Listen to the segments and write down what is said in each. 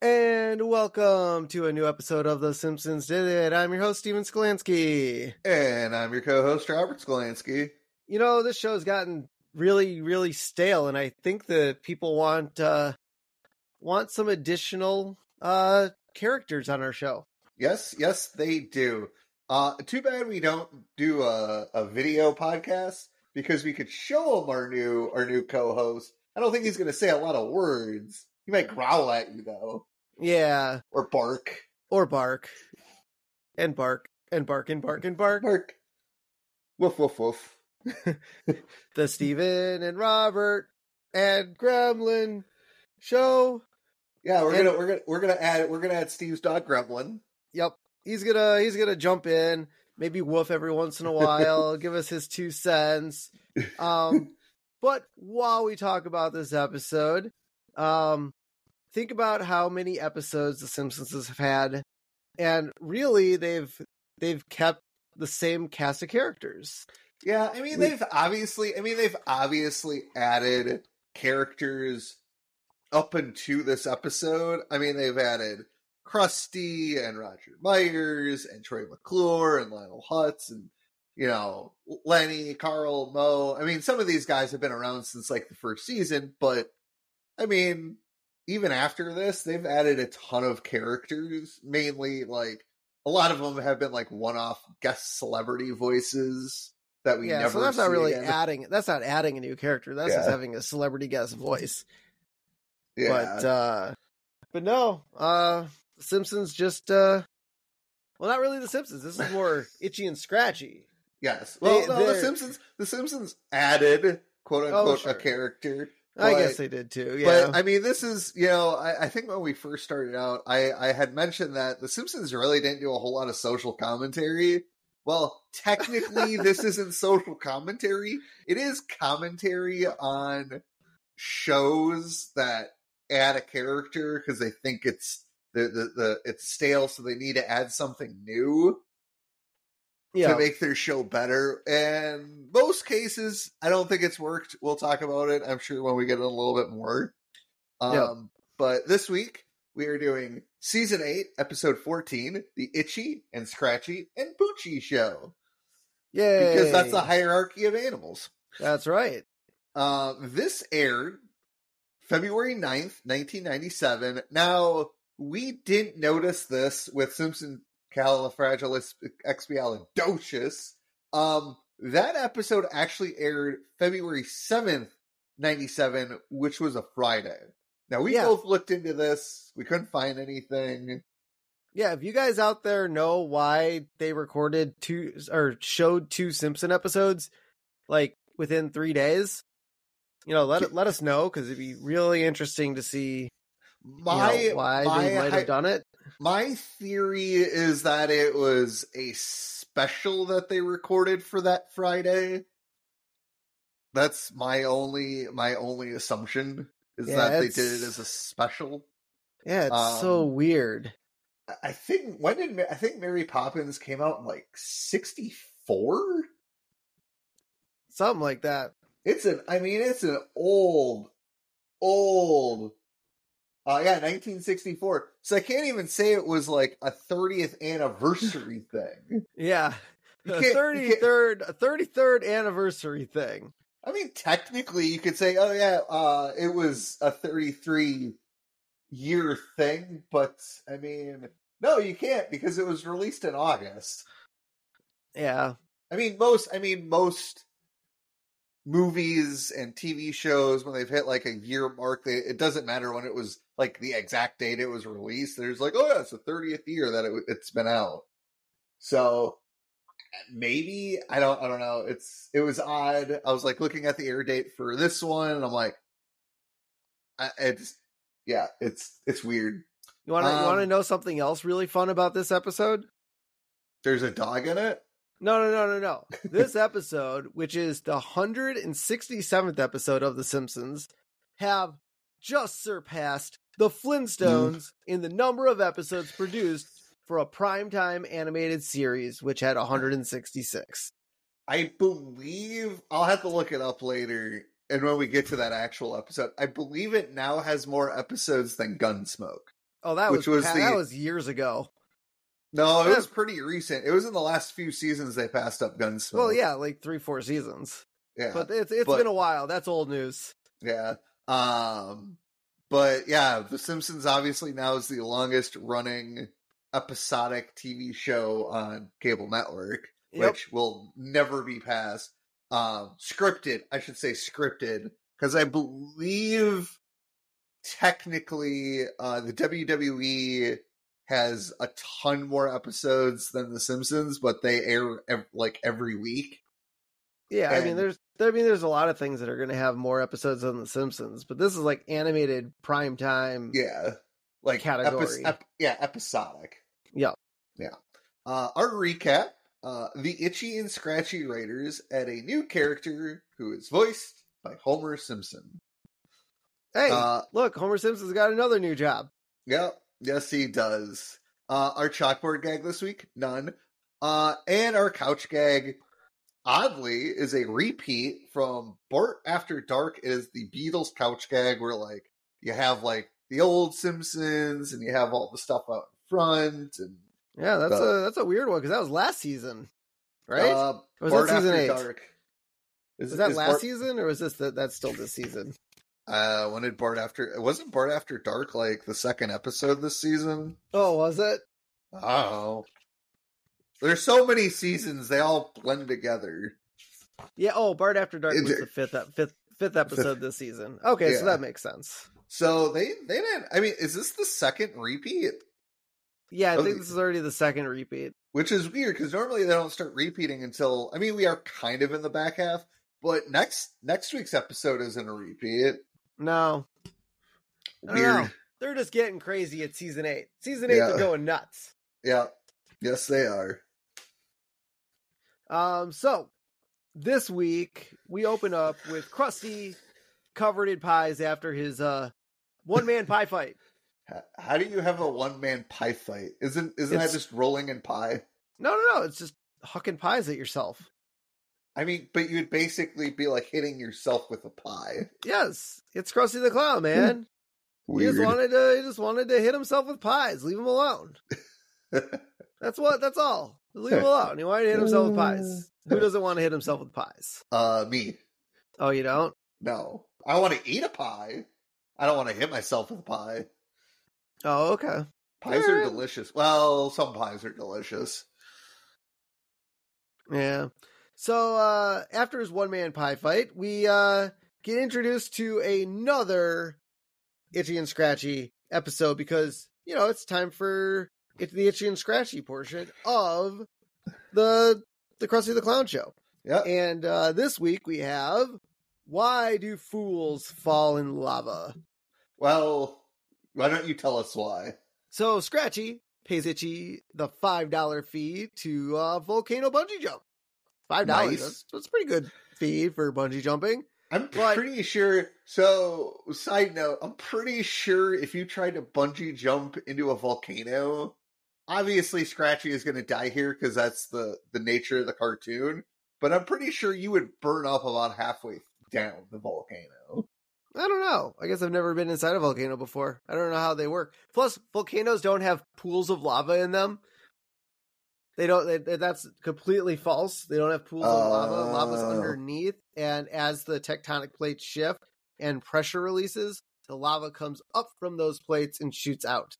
And welcome to a new episode of The Simpsons Did It. I'm your host, Steven Skolansky. And I'm your co-host, Robert Skolansky. You know, this show's gotten really, really stale, and I think that people want uh want some additional uh characters on our show. Yes, yes, they do. Uh too bad we don't do a, a video podcast because we could show him our new our new co-host. I don't think he's gonna say a lot of words. He might growl at you though. Yeah. Or bark. Or bark. And bark. And bark and bark and bark. Bark. Woof woof woof. the Steven and Robert and Gremlin show. Yeah, we're And- gonna we're gonna we're gonna add we're gonna add Steve's dog Gremlin. Yep. He's gonna he's gonna jump in, maybe woof every once in a while, give us his two cents. Um but while we talk about this episode, um think about how many episodes the Simpsons have had. And really they've they've kept the same cast of characters. Yeah, I mean they've obviously I mean they've obviously added characters up into this episode. I mean they've added Krusty and Roger Myers and Troy McClure and Lionel Hutz and you know Lenny, Carl, Moe. I mean some of these guys have been around since like the first season, but I mean even after this they've added a ton of characters, mainly like a lot of them have been like one-off guest celebrity voices that we yeah, never so that's not really again. adding that's not adding a new character. That's just having a celebrity guest voice. yeah. But uh but no, uh the Simpsons just uh well not really the Simpsons. This is more itchy and scratchy. yes. Well, they- no, the Simpsons the Simpsons added quote Oh, unquote sure. a character. I guess they did too. Yeah. But I mean, this is you know, I, I think when we first started out, I, I had mentioned that the Simpsons really didn't do a whole lot of social commentary. Well, technically, this isn't social commentary. It is commentary on shows that add a character because they think it's the, the the it's stale, so they need to add something new yeah. to make their show better. And most cases, I don't think it's worked. We'll talk about it, I'm sure, when we get in a little bit more. Um, Yeah. But this week, we are doing season 8, episode 14, The Itchy and Scratchy and Poochie Show. Yay. Because that's the hierarchy of animals. That's right. Uh, this aired February 9th, 1997. Now, we didn't notice this with Simpson Califragilisticexpialidocious. Um, that episode actually aired February 7th, 97, which was a Friday. Now, we Yeah. both looked into this. We couldn't find anything. Yeah, if you guys out there know why they recorded two or showed two Simpson episodes like within 3 days, you know, let let us know cuz it'd be really interesting to see you know, My, why my they might have done it. My theory is that it was a special that they recorded for that Friday. That's my only my only assumption is Yeah, that they did it as a special. Yeah, it's so Um, weird. I- I think when did I think Mary Poppins came out in like sixty four? Something like that. It's an I mean it's an old old uh yeah, 1964. So I can't even say it was like a 30th anniversary thing. Yeah. You A can't- you can't- 33rd a 33rd anniversary thing. I mean, technically, you could say, "Oh yeah, uh, it was a 33 year thing," but I mean, no, you can't because it was released in August. Yeah. I mean, most, I mean, most movies and TV shows when they've hit like a year mark, they, it doesn't matter when it was like the exact date it was released. There's like, oh yeah, it's the 30th year that it, it's been out. So maybe I don't I don't know. It's it was odd. I was like looking at the air date for this one, and I'm like, I, it's yeah, it's it's weird. You want to you want to Um, know something else really fun about this episode? There's a dog in it. No, no, no, no, no. This episode, which is the 167th episode of The Simpsons, have just surpassed the Flintstones in the number of episodes produced for a primetime animated series, which had 166. I believe I'll have to look it up later. And when we get to that actual episode, I believe it now has more episodes than Gunsmoke. Oh, that was, was the- that was years ago. No, it was pretty recent. It was in the last few seasons they passed up Gunsmoke. Well, yeah, like three, four seasons. yeah, But it's it's but- been a while. That's old news. yeah. Um, but yeah, The Simpsons obviously now is the longest running episodic TV show on cable network, Yep. which will never be passed. Um, scripted, I should say scripted, because I believe technically uh, the WWE has a ton more episodes than The Simpsons, but they air ev- like every week. Yeah, I mean, And- there's I mean, there's a lot of things that are going to have more episodes than The Simpsons, but this is like animated prime time. Yeah, like Category. ep- yeah, episodic. Yeah, Yeah. Uh, our recap: uh, the Itchy and Scratchy writers add a new character who is voiced by Homer Simpson. Hey, Uh, look, Homer Simpson's got another new job. Yep. Yes, he does. Uh, our chalkboard gag this week, none. Uh, and our couch gag, oddly, is a repeat from Bart After Dark. It is the Beatles couch gag where, like, you have, like, the old Simpsons and you have all the stuff out in front. And, Yeah, that's The- a that's a weird one because that was last season, right? Uh, was Bart that season After eight? Dark. Is, Was that is last Bart- season or was this the, that's still this season? Uh, when did Bart After... It wasn't Bart After Dark, like, the second episode this season? Oh, was it? Oh. There's so many seasons, they all blend together. Yeah. Oh, Bart After Dark was the fifth fifth fifth episode this season. Okay, so that makes sense. So they they didn't. I mean, is this the second repeat? Yeah, I Oh, think this is already the second repeat. Which is weird because normally they don't start repeating until. I mean, we are kind of in the back half, but next next week's episode isn't a repeat. No, Weird. They're just getting crazy at season eight. Season eight, Yeah. they're going nuts. Yeah. Yes, they are. Um, so this week we open up with Krusty covered in pies after his uh one man pie fight. How, how do you have a one man pie fight? Isn't isn't It's- that just rolling in pie? No, no, no. It's just hucking pies at yourself. I mean, but you'd basically be like hitting yourself with a pie. Yes, it's Krusty the Clown, man. He just wanted to. He just wanted to hit himself with pies. Leave him alone. That's what. That's all. Leave him alone. He wanted to hit himself with pies. Who doesn't want to hit himself with pies? uh, me. Oh, you don't? No, I want to eat a pie. I don't want to hit myself with a pie. Oh, okay. Pies are delicious. Well, some pies are delicious. Yeah. So uh after his one man pie fight, we uh get introduced to another Itchy and Scratchy episode because, you know, it's time for it's the Itchy and Scratchy portion of the the Krusty the Clown show. Yeah. And uh this week we have Why Do Fools Fall in Lava? Well, why don't you tell us why? So Scratchy pays Itchy the five dollar fee to uh volcano bungee jump. Five dollars. Nice. That's, that's a pretty good fee for bungee jumping. I'm Like- pretty sure. So, side note, I'm pretty sure if you tried to bungee jump into a volcano, obviously Scratchy is going to die here because that's the the nature of the cartoon. But I'm pretty sure you would burn up about halfway down the volcano. I don't know. I guess I've never been inside a volcano before. I don't know how they work. Plus, volcanoes don't have pools of lava in them. They don't. They, that's completely false. They don't have pools of lava. Lava's Oh. underneath, and as the tectonic plates shift and pressure releases, the lava comes up from those plates and shoots out.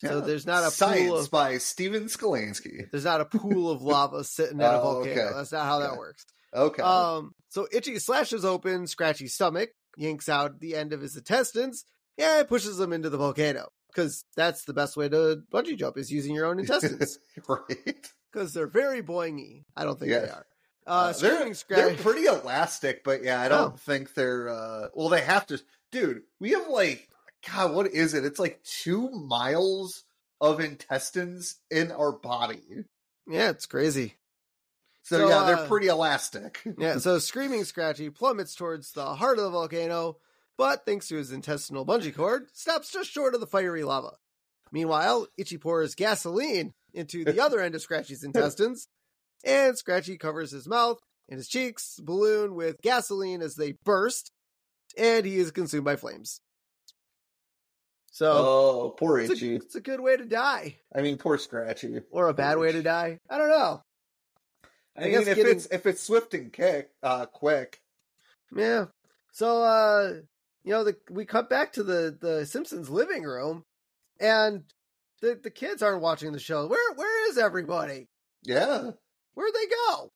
So there's not a science pool of by Steven Skolansky. there's not a pool of lava sitting at a Oh, volcano. okay. That's not how that works. Okay. Um, so Itchy slashes open Scratchy's stomach, yanks out the end of his intestines, yeah, pushes him into the volcano. Because that's the best way to bungee jump is using your own intestines. right. Because they're very boingy. I don't think they are. Uh, Uh, screaming they're, they're pretty elastic, but yeah, I don't Oh. think they're. uh Well, they have to. Dude, we have like, God, what is it? It's like two miles of intestines in our body. yeah, it's crazy. So, So, yeah, uh, they're pretty elastic. Yeah, so screaming Scratchy plummets towards the heart of the volcano, but thanks to his intestinal bungee cord, stops just short of the fiery lava. Meanwhile, Itchy pours gasoline into the other end of Scratchy's intestines, and Scratchy covers his mouth and his cheeks, balloon with gasoline as they burst, and he is consumed by flames. So Oh, poor it's, a, it's a good way to die, I mean, poor Scratchy. or a bad way to die. I don't know. I, I mean, guess if getting- it's if it's swift and kick, uh, quick. Yeah. So uh you know the we cut back to the the Simpsons living room and the the kids aren't watching the show. Where where is everybody? Yeah. Where'd they go?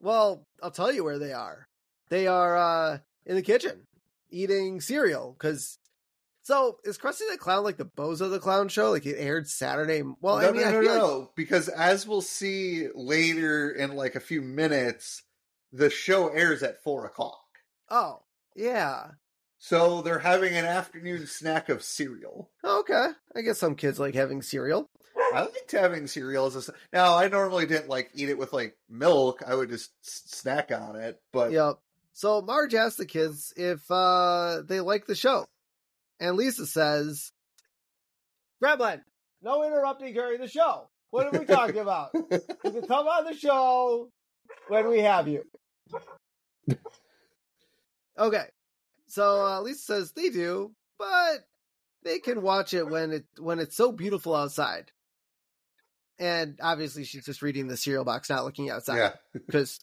Well, I'll tell you where they are. They are uh in the kitchen eating cereal cuz so is Krusty the Clown like the Bozo the Clown show? Like it aired Saturday. Well, no, I mean, no, I no, feel like- Because as we'll see later in like a few minutes, the show airs at four o'clock. oh, yeah. So they're having an afternoon snack of cereal. Okay. I guess some kids like having cereal. I liked having cereal as a. Now I normally didn't like eat it with like milk. I would just snack on it. But Yep. So Marge asks the kids if uh they like the show. And Lisa says, Gremlin, no interrupting during the show. What are we talking about? You can come on the show when we have you. Okay. So uh, Lisa says they do, but they can watch it when it when it's so beautiful outside. And obviously she's just reading the cereal box, not looking outside yeah, because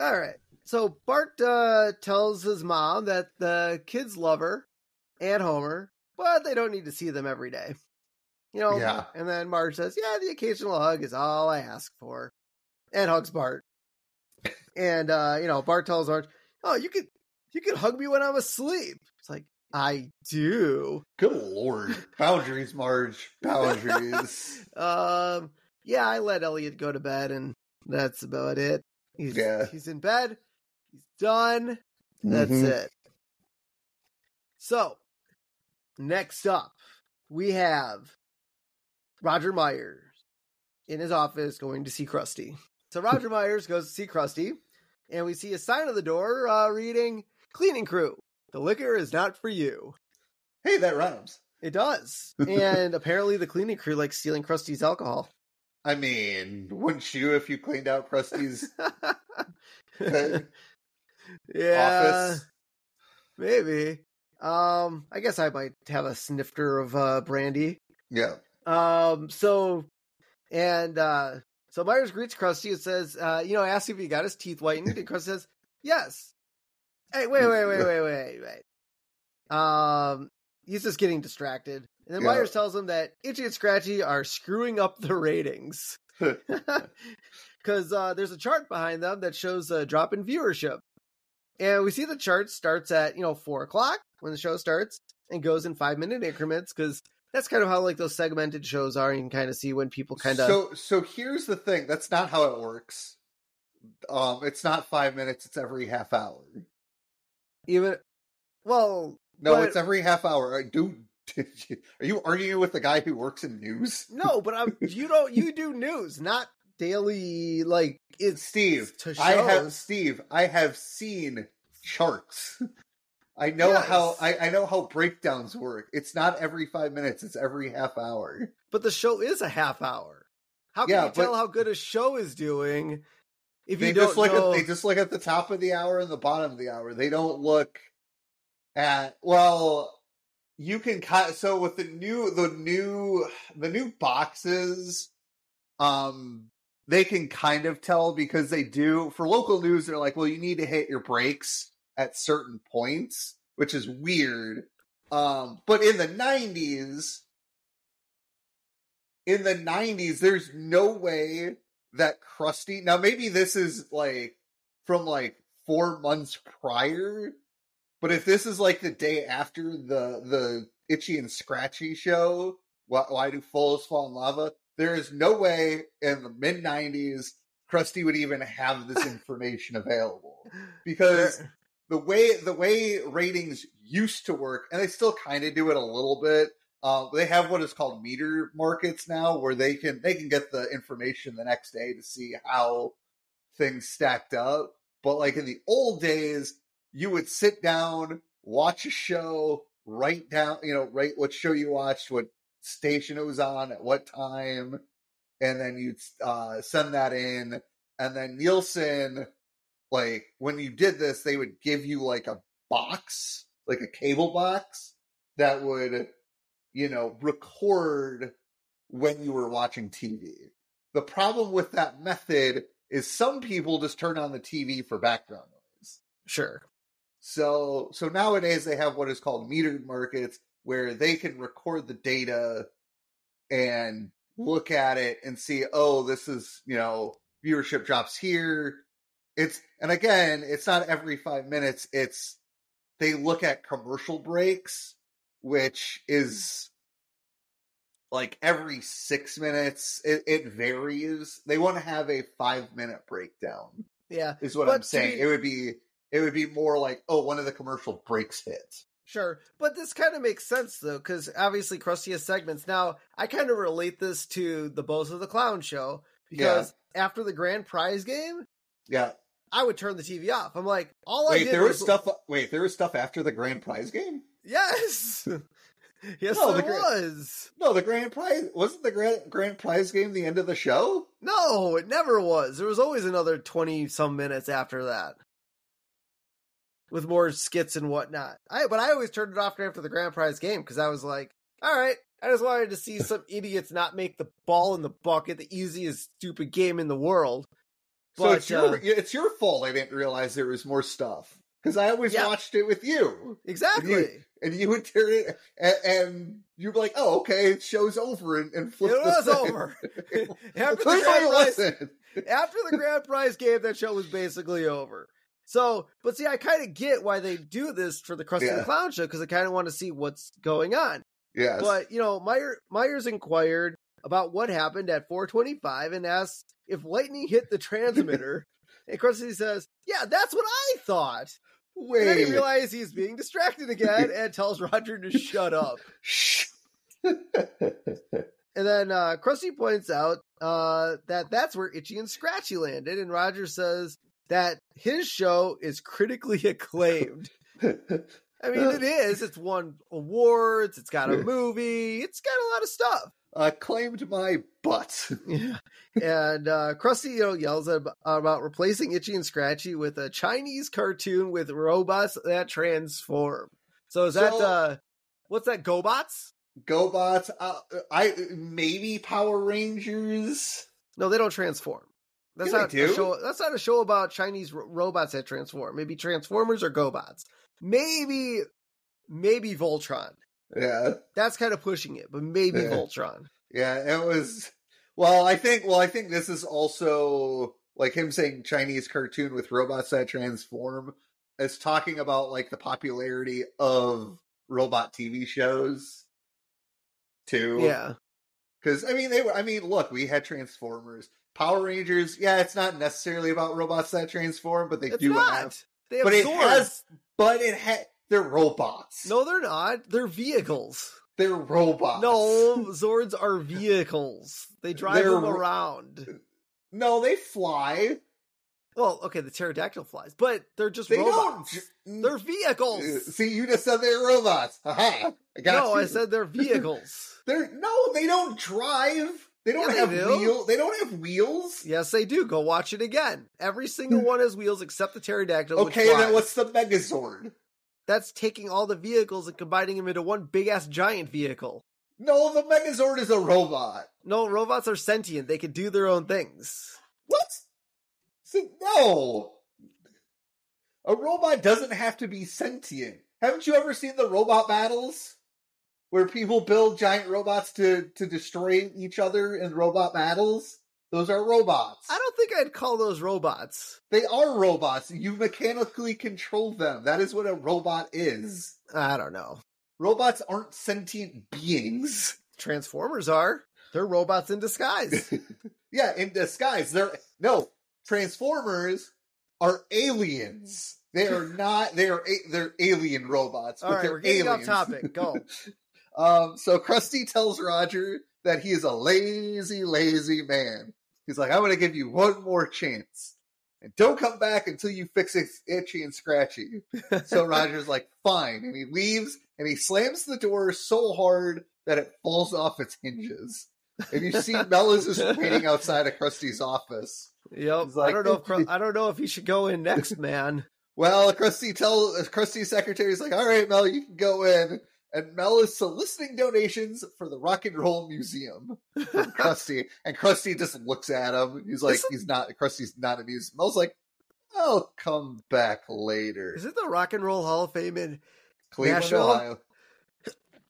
all right. So bart uh, tells his mom that the kids love her and homer but they don't need to see them every day. You know Yeah. and then marge says yeah the occasional hug is all i ask for. And hugs bart. And uh you know bart tells marge oh you could you can hug me when i'm asleep it's like i do good lord, boundaries, Marge, boundaries. um yeah i let elliot go to bed and that's about it he's Yeah. he's in bed he's done That's Mhm. it. So, next up, we have Roger Myers in his office going to see Krusty. So, Roger Myers goes to see Krusty, and we see a sign on the door uh, reading Cleaning Crew. The liquor is not for you. Hey, that rhymes. It does. And apparently, the cleaning crew likes stealing Krusty's alcohol. I mean, wouldn't you if you cleaned out Krusty's yeah. office? Maybe. Um, I guess I might have a snifter of uh brandy. Yeah. Um, so and uh so Myers greets Krusty and says, uh, you know, asks if he got his teeth whitened, and Krusty says, Yes. Hey, wait, wait, wait, wait, wait, wait. Um he's just getting distracted. And then Yeah. Myers tells him that Itchy and Scratchy are screwing up the ratings. Because uh, there's a chart behind them that shows a drop in viewership. And we see the chart starts at, you know, four o'clock when the show starts and goes in five minute increments because that's kind of how like those segmented shows are. You can kind of see when people kind of. So, so here's the thing. That's not how it works. Um, it's not five minutes. It's every half hour. Even. Well, No, But- it's every half hour. I do. Are you arguing with the guy who works in news? no, but I'm, you don't. You do news, not daily. Like it's Steve, to I have. Steve. I have seen charts. I know Yes. how I, I know how breakdowns work. It's not every five minutes. It's every half hour. But the show is a half hour. How can Yeah, you tell but- how good a show is doing if They you don't just look know? at they just look at the top of the hour and the bottom of the hour. They don't look at well. You can cut so with the new the new the new boxes, um, they can kind of tell because they do for local news. They're like, well, you need to hit your breaks at certain points, which is weird. Um, but in the nineties, in the nineties, there's no way that Krusty. Now, maybe this is like from like four months prior, but if this is like the day after the the Itchy and Scratchy show, why, why do Fools fall in lava? There is no way in the mid '90s Krusty would even have this information available because the way the way ratings used to work, and they still kind of do it a little bit. Uh, they have what is called meter markets now, where they can they can get the information the next day to see how things stacked up. But like in the old days, you would sit down, watch a show, write down, you know, write what show you watched, what station it was on, at what time, and then you'd uh, send that in, and then Nielsen like when you did this, they would give you like a box, like a cable box that would, you know, record when you were watching TV. The problem with that method is some people just turn on the TV for background noise. Sure. So so nowadays they have what is called metered markets where they can record the data and look at it and see, oh, this is, you know, viewership drops here. It's and again, it's not every five minutes, it's they look at commercial breaks, which is like every six minutes. It, it varies. They want to have a five minute breakdown, Yeah. is what But I'm saying. be- It would be it would be more like, oh, one of the commercial breaks hit. Sure, but this kind of makes sense though, because obviously Krusty has segments. Now, I kind of relate this to the Bozo the Clown show because after the grand prize game, Yeah. I would turn the TV off. I'm like, all I did there was was stuff. Wait, there was stuff after the grand prize game. Yes, yes, No, gra- was. No, the grand prize wasn't the grand grand prize game the end of the show. No, it never was. There was always another twenty some minutes after that. With more skits and whatnot. I but I always turned it off after the grand prize game because I was like, all right, I just wanted to see some idiots not make the ball in the bucket, the easiest stupid game in the world. So But, it's your uh, it's your fault. I didn't realize there was more stuff because I always Yeah. watched it with you, Exactly. and you would turn it, and, and you'd be like, "Oh, okay, it show's over," and, and It flip. the was thing. over. after, the grand it prize, after the grand prize game, that show was basically over. So, but see, I kind of get why they do this for the Krusty Yeah. the Clown show because I kind of want to see what's going on. Yes, But you know, Meyer Myers inquired about what happened at 425 and asked if lightning hit the transmitter. and Krusty says, "Yeah, that's what I thought." And then he realizes he's being distracted again and tells Roger to shut up. Shh. And then uh, Krusty points out uh, that that's where Itchy and Scratchy landed, and Roger says that his show is critically acclaimed. I mean, it is. It's won awards. It's got a movie. It's got a lot of stuff. Uh, claimed my butt. Yeah. And uh, Krusty, you know, yells ab- about replacing Itchy and Scratchy with a Chinese cartoon with robots that transform. So is that So- uh, what's that? GoBots? GoBots. Uh, I maybe Power Rangers. No, they don't transform. That's Yeah, not they a do. show. That's not a show about Chinese ro- robots that transform. Maybe Transformers or GoBots. Maybe, maybe Voltron. Yeah. That's kind of pushing it, but maybe Yeah. Voltron. Yeah, it was. Well, I think. Well, I think this is also like him saying Chinese cartoon with robots that transform. Is talking about like the popularity of robot TV shows, too. Yeah, because I mean they were. I mean, look, we had Transformers, Power Rangers. Yeah, it's not necessarily about robots that transform, but they it's do not. have. They have But it has. But it had. They're robots. No, they're not. They're vehicles. they're robots. No, Zords are vehicles. They drive They're- them around. no, they fly. Well, okay, the pterodactyl flies, but they're just They robots. don't. They're vehicles. Uh, See, you just said they're robots. Haha. I got No, you. I said they're vehicles. they're no. They don't drive. They don't Yeah, they have do. wheels. They don't have wheels. yes, they do. Go watch it again. Every single one has wheels except the pterodactyl. which Okay, then what's the Megazord? That's taking all the vehicles and combining them into one big ass giant vehicle. No, the Megazord is a robot. No, robots are sentient. They can do their own things. What? See, no. A robot doesn't have to be sentient. Haven't you ever seen the robot battles? Where people build giant robots to, to destroy each other in robot battles? Those are robots. I don't think I'd call those robots. They are robots. You mechanically control them. That is what a robot is. I don't know. Robots aren't sentient beings. Transformers are. They're robots in disguise. Yeah, in disguise. They're no Transformers are aliens. They are not. They are. A, they're alien robots. All but right, they're we're getting aliens. off topic. Go. um. So Krusty tells Roger that he is a lazy, lazy man. He's like, I'm going to give you one more chance, and don't come back until you fix it, itchy and scratchy. So Roger's like, fine, and he leaves and he slams the door so hard that it falls off its hinges. And you see Mel is just waiting outside of Krusty's office. Yep. He's like, I don't know if I don't know if he should go in next, man. Well, Krusty tell Krusty's secretary's like, "All right, Mel, you can go in." And Mel is soliciting donations for the Rock and Roll Museum from Krusty, and Krusty just looks at him. He's like, he's not. Krusty's not amused. Mel's like, "I'll come back later." Is it the Rock and Roll Hall of Fame in? Cleveland, Nashville? Ohio.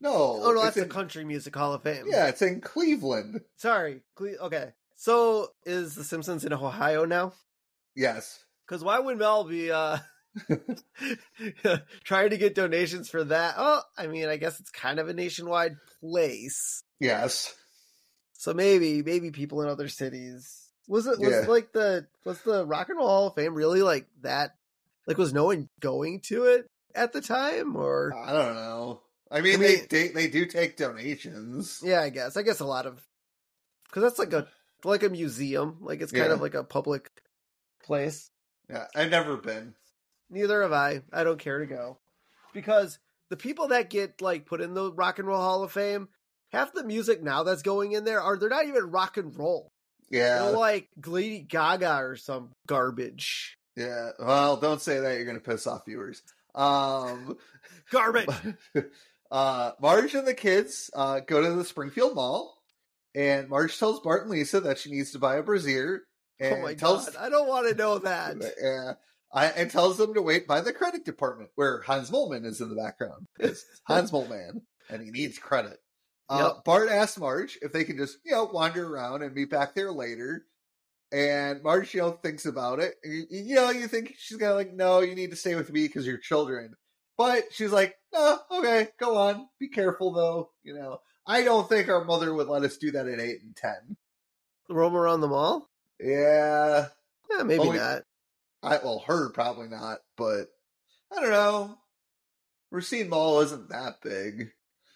No, Oh no, that's the Country Music Hall of Fame. Yeah, it's in Cleveland. Sorry. Cle- okay. So is the Simpsons in Ohio now? Yes. Because why would Mel be uh trying to get donations for that? Oh, I mean, I guess it's kind of a nationwide place. Yes. So maybe, maybe people in other cities. Was it was Yeah. like the was the Rock and Roll Hall of Fame really like that? Like, was no one going to it at the time, or I don't know. I mean, I they, they they do take donations. yeah, I guess I guess a lot of because that's like a like a museum, like it's kind Yeah. of like a public place. Yeah, I've never been. Neither have I. I don't care to go because the people that get like put in the Rock and Roll Hall of Fame, half the music now that's going in there are they're not even rock and roll. Yeah, They're like Lady Gaga or some garbage. yeah. Well, don't say that. You're going to piss off viewers. Um, Garbage. uh, Marge and the kids uh, go to the Springfield Mall, and Marge tells Bart and Lisa that she needs to buy a brassiere, and oh my tells god! I don't want to know that. Yeah. I, and tells them to wait by the credit department where Hans Moleman is in the background. It's Hans Moleman, and he needs credit. Uh, Yep. Bart asks Marge if they can just, you know, wander around and be back there later. And Marge, you know, thinks about it. You, you know, you think she's gonna like, no, you need to stay with me because you're children. But she's like, no, okay, go on. Be careful though. You know, I don't think our mother would let us do that at eight and ten. Roam around the mall? Yeah, Yeah, maybe we- not. I well, her probably not, but I don't know. Racine Mall isn't that big.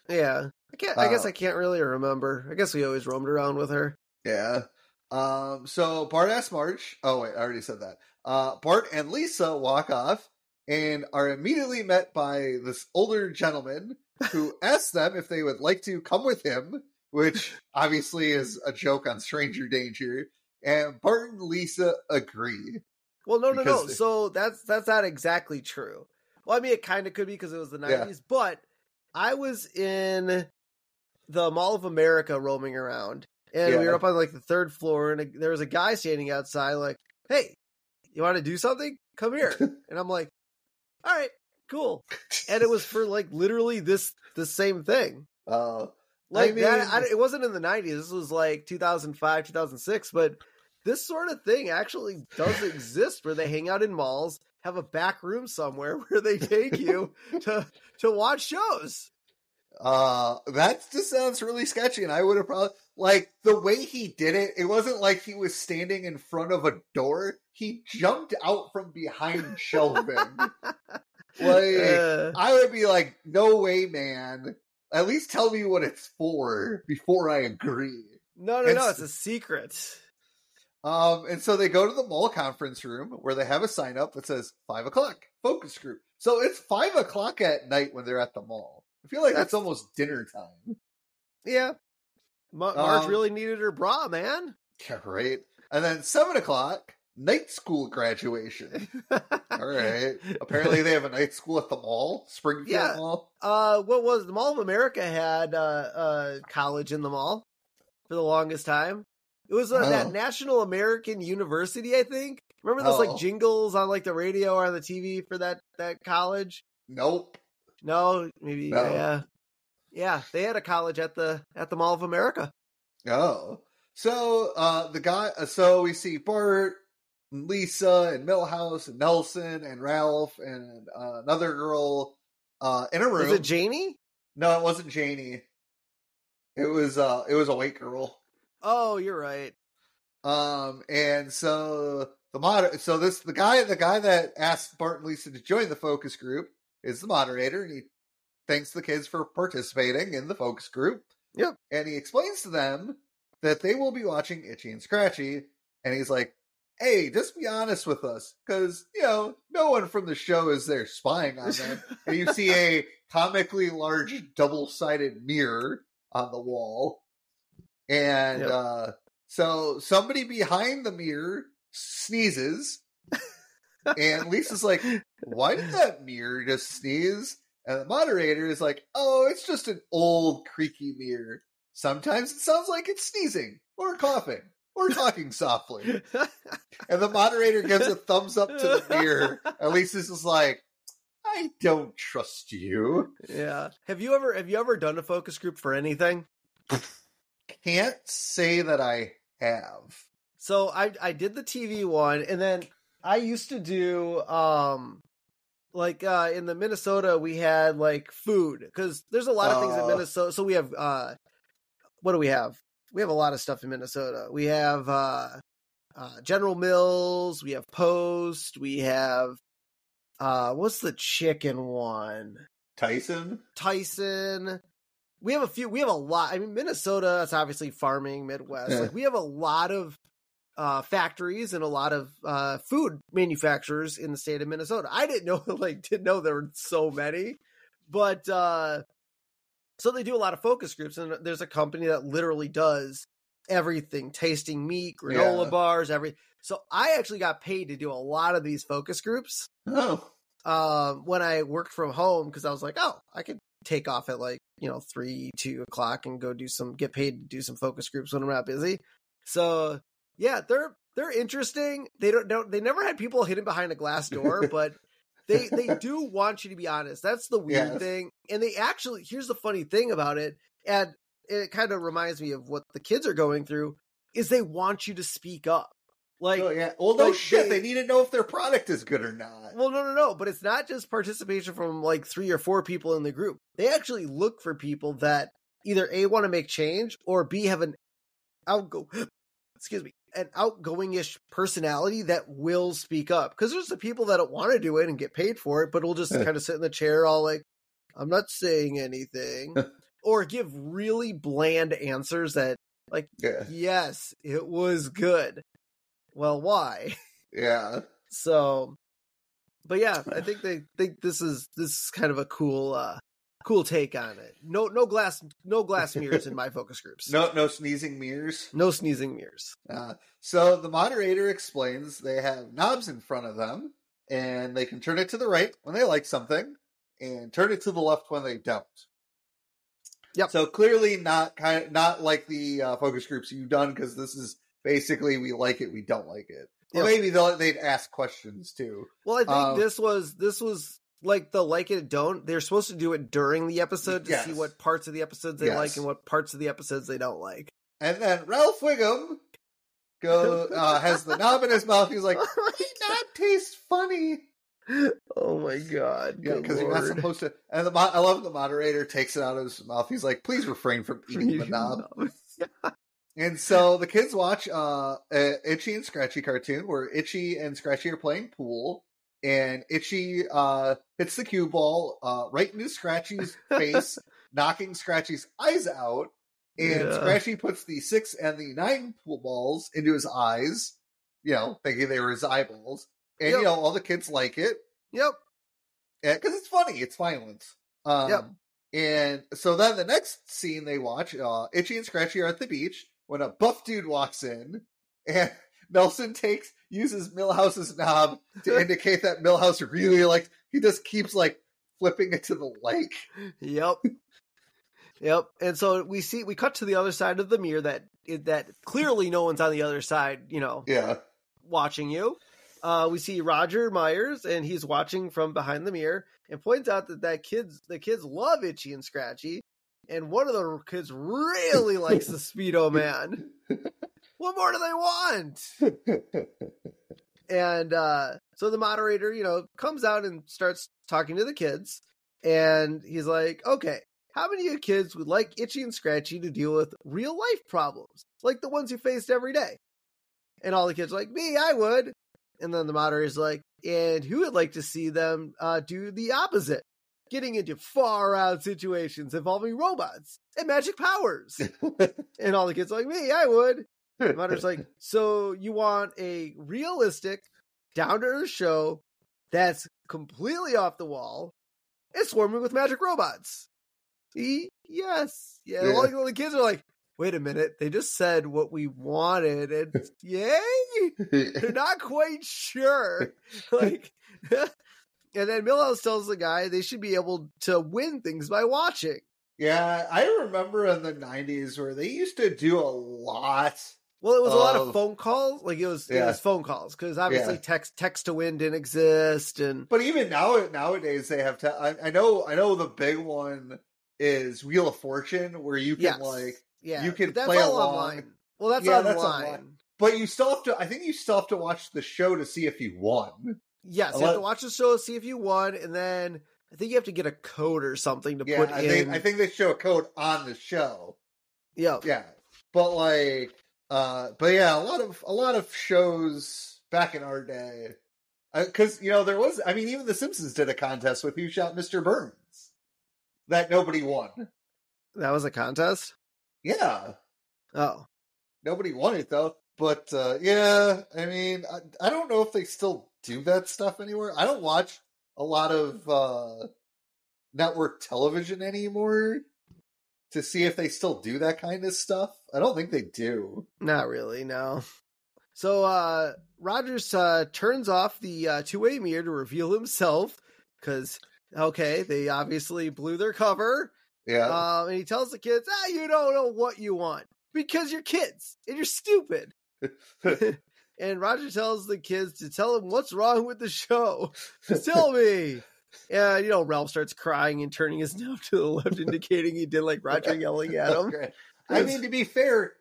Yeah, I can't. I guess Uh, I can't really remember. I guess we always roamed around with her. Yeah. Um. So Bart asks Marge. Oh wait, I already said that. Uh, Bart and Lisa walk off and are immediately met by this older gentleman who asks them if they would like to come with him, which obviously is a joke on Stranger Danger. And Bart and Lisa agree. Well, no, no, no. So that's that's not exactly true. Well, I mean, it kind of could be because it was the Yeah. nineties, but I was in the Mall of America roaming around, and we were up on like the third floor, and there was a guy standing outside, like, "Hey, you want to do something? Come here." and I'm like, "All right, cool." And it was for like literally this the same thing. Uh, Like that, mean- I, it wasn't in the '90s. This was like 2005, 2006. But this sort of thing actually does exist, where they hang out in malls, have a back room somewhere where they take you to to watch shows. Uh, that just sounds really sketchy, and I would have probably like the way he did it. It wasn't like he was standing in front of a door. He jumped out from behind shelving. like Uh, I would be like, "No way, man! At least tell me what it's for before I agree." no, no, no. it's- It's a secret. Um, and so they go to the mall conference room where they have a sign up that says five o'clock focus group. So it's five o'clock at night when they're at the mall. I feel like that's, That's- almost dinner time. Yeah. Ma- Marge Um, really needed her bra, man. Yeah, right. And then seven o'clock, night school graduation. All right. Apparently they have a night school at the mall, Springfield Yeah. Mall. Uh, what was the Mall of America had uh, uh college in the mall for the longest time. It was uh, Oh. that National American University, I think. Remember those Oh. like jingles on like the radio or on the TV for that that college? Nope. No, maybe No. yeah, yeah. They had a college at the at the Mall of America. Oh. So uh the guy uh, so we see Bart and Lisa and Milhouse and Nelson and Ralph and uh, another girl uh in a room. Was it Janey? no, it wasn't Janey. It was uh it was a white girl. Oh, you're right. Um, and so the moder so this the guy the guy that asked Bart and Lisa to join the focus group is the moderator, and he thanks the kids for participating in the focus group. Yep. And he explains to them that they will be watching Itchy and Scratchy, and he's like, "Hey, just be honest with us, because you know no one from the show is there spying on them." and you see a comically large double-sided mirror on the wall, and Yep. uh so somebody behind the mirror sneezes, and Lisa's like, "Why did that mirror just sneeze?" And the moderator is like, "Oh, it's just an old creaky mirror. Sometimes it sounds like it's sneezing or coughing." Or talking softly. And the moderator gives a thumbs up to the mirror. And Lisa's just like, I don't trust you. yeah. Have you ever have you ever done a focus group for anything? Can't say that I have. So I I did the TV one and then I used to do um like uh in the Minnesota we had like food cuz there's a lot of things in Oh. Minnesota so we have uh what do we have? We have a lot of stuff in Minnesota. We have uh uh General Mills, we have Post, we have uh what's the chicken one? Tyson? Tyson. We have a few. We have a lot. I mean, Minnesota. It's obviously farming, Midwest. Yeah. Like we have a lot of uh, factories and a lot of uh, food manufacturers in the state of Minnesota. I didn't know, like, didn't know there were so many, but uh, so they do a lot of focus groups, and there's a company that literally does everything: tasting meat, granola Yeah. bars, every. So I actually got paid to do a lot of these focus groups Oh. um, when I worked from home because I was like, oh, I could take off at like you know three, two o'clock and go do some, get paid to do some focus groups when I'm not busy. So yeah, they're they're interesting. They don't, don't they never had people hidden behind a glass door, but they they do want you to be honest. That's the weird Yes. thing. And they actually here's the funny thing about it, and it kind of reminds me of what the kids are going through. Is they want you to speak up, like oh, yeah. Well, no like, shit. they- They need to know if their product is good or not. Well, no, no, no. But it's not just participation from like three or four people in the group. They actually look for people that either A want to make change or B have an outgo excuse me, an outgoing-ish personality that will speak up. Because there's the people that don't want to do it and get paid for it, but will just kind of sit in the chair all like, I'm not saying anything. or give really bland answers that like, yeah. yes, it was good. Well, why? Yeah. So, but yeah, I think they think this is this is kind of a cool uh cool take on it. No no glass no glass mirrors in my focus groups. No, no sneezing mirrors. No sneezing mirrors. Uh, so the moderator explains they have knobs in front of them, and they can turn it to the right when they like something, and turn it to the left when they don't. Yep. So clearly not kind of, not like the uh, focus groups you've done because this is basically we like it, we don't like it. Or maybe they'll, they'd ask questions too. Well, I think Uh, this was this was like the like it don't. They're supposed to do it during the episode to see what parts of the episodes they like and what parts of the episodes they don't like. And then Ralph Wiggum go uh, has the knob in his mouth. He's like, "My knob tastes funny." oh my god! Yeah, because you're not supposed to. And the mo- I love the moderator takes it out of his mouth. He's like, "Please refrain from eating the knob." And so the kids watch uh, a Itchy and Scratchy cartoon where Itchy and Scratchy are playing pool, and Itchy uh, hits the cue ball uh, right into Scratchy's face, knocking Scratchy's eyes out. And Yeah. Scratchy puts the six and the nine pool balls into his eyes, you know, thinking they were his eyeballs. And Yep. you know, all the kids like it Yep. because it's funny. It's violence. Um, Yep. And so then the next scene they watch, uh, Itchy and Scratchy are at the beach when a buff dude walks in, and Nelson takes uses Milhouse's knob to indicate that Millhouse really like. He just keeps like flipping it to the lake. Yep. Yep. And so we see we cut to the other side of the mirror that that clearly no one's on the other side, you know, Yeah, watching you. Uh, we see Roger Myers and he's watching from behind the mirror and points out that that kids the kids love Itchy and Scratchy, and one of the kids really likes the Speedo Man. What more do they want? And uh, so the moderator, you know, comes out and starts talking to the kids. And he's like, okay, how many of you kids would like Itchy and Scratchy to deal with real life problems, like the ones you faced every day? And all the kids are like, me, I would. And then the moderator's like, and who would like to see them uh, do the opposite? Getting into far out situations involving robots and magic powers. and all the kids are like, me, I would. The moderator's like, so you want a realistic, down to earth show that's completely off the wall and swarming with magic robots? E- yes. Yeah. Yeah. All the kids are like, wait a minute, they just said what we wanted, and yay, they're not quite sure. Like, and then Milhouse tells the guy they should be able to win things by watching. Yeah, I remember in the '90s where they used to do a lot. Well, it was a lot of Of- phone calls. Like it was, it was phone calls because obviously Yeah. text text to win didn't exist, and But even now, nowadays they have. To, I, I know. I know the big one is Wheel of Fortune, where you can yes, like, yeah, you can that's play all along. online. Well, that's Yeah, online. that's online. but you still have to. I think you still have to watch the show to see if you won. Yes, you have to watch the show, see if you won, and then I think you have to get a code or something to Yeah, put I in. think I think they show a code on the show. yeah, Yeah, but like, uh, but yeah, a lot of a lot of shows back in our day, because you know there was. I mean, even The Simpsons did a contest with Who Shot Mr. Burns that nobody won. that was a contest. Yeah, Oh, nobody won it though. But uh, yeah, I mean, I, I don't know if they still do that stuff anywhere. I don't watch a lot of uh, network television anymore to see if they still do that kind of stuff. I don't think they do. not really. No. So uh Rogers uh turns off the uh, two-way mirror to reveal himself because okay, they obviously blew their cover. Yeah. Um, and he tells the kids, "Ah, you don't know what you want because you're kids and you're stupid." and Roger tells the kids to tell him what's wrong with the show. Tell me. And you know, Ralph starts crying and turning his knob to the left, indicating he didn't like Roger yelling at him. I mean, to be fair,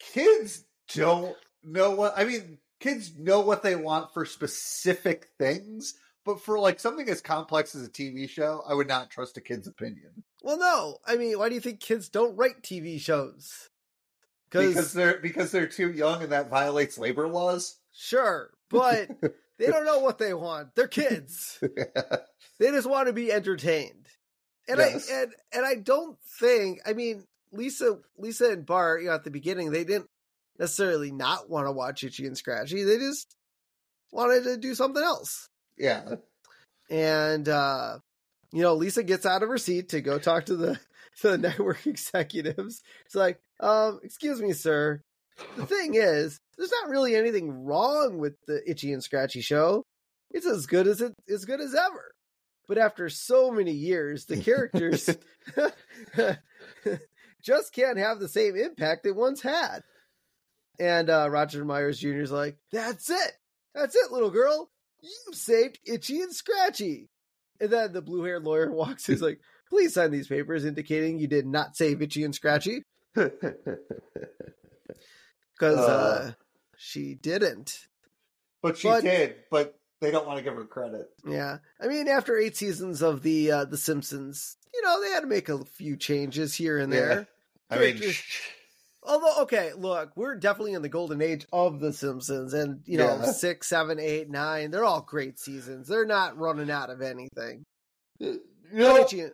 kids don't know what. I mean, kids know what they want for specific things, but for like something as complex as a TV show, I would not trust a kid's opinion Well, no, I mean, why do you think kids don't write TV shows? Because they're because they're too young and that violates labor laws. sure, but they don't know what they want. They're kids. They just want to be entertained. And Yes. I and and I don't think I mean Lisa Lisa and Bart, you know, at the beginning, they didn't necessarily not want to watch Itchy and Scratchy. They just wanted to do something else. yeah, And uh you know, Lisa gets out of her seat to go talk to the to the network executives. It's like, um, excuse me, sir. The thing is, there's not really anything wrong with the Itchy and Scratchy show. It's as good as it as good as ever. But after so many years, the characters just can't have the same impact they once had. And uh, Roger Myers Jr. is like, "That's it, that's it, little girl. You saved Itchy and Scratchy." And then the blue-haired lawyer walks. He's like, "Please sign these papers indicating you did not save Itchy and Scratchy because uh, Uh. she didn't." but she But- did. But they don't want to give her credit. Yeah, I mean, after eight seasons of the uh, the Simpsons, you know they had to make a few changes here and Yeah. there. I mean, Characters- Although, okay, look, we're definitely in the golden age of The Simpsons, and you know, Yeah. six, seven, eight, nine, they're all great seasons. They're not running out of anything. you But Itchy,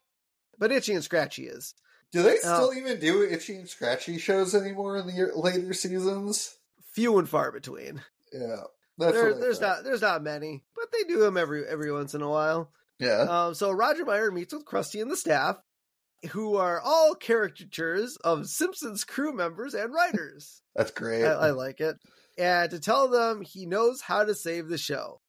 but Itchy and Scratchy is do they still even do itchy and scratchy shows anymore in the later seasons? few and far between. Yeah, There, there's thought. not there's not many, but they do them every every once in a while. Yeah, Um, so Roger Meyer meets with Krusty and the staff, who are all caricatures of Simpsons crew members and writers. that's great. I, I like it. And to tell them he knows how to save the show.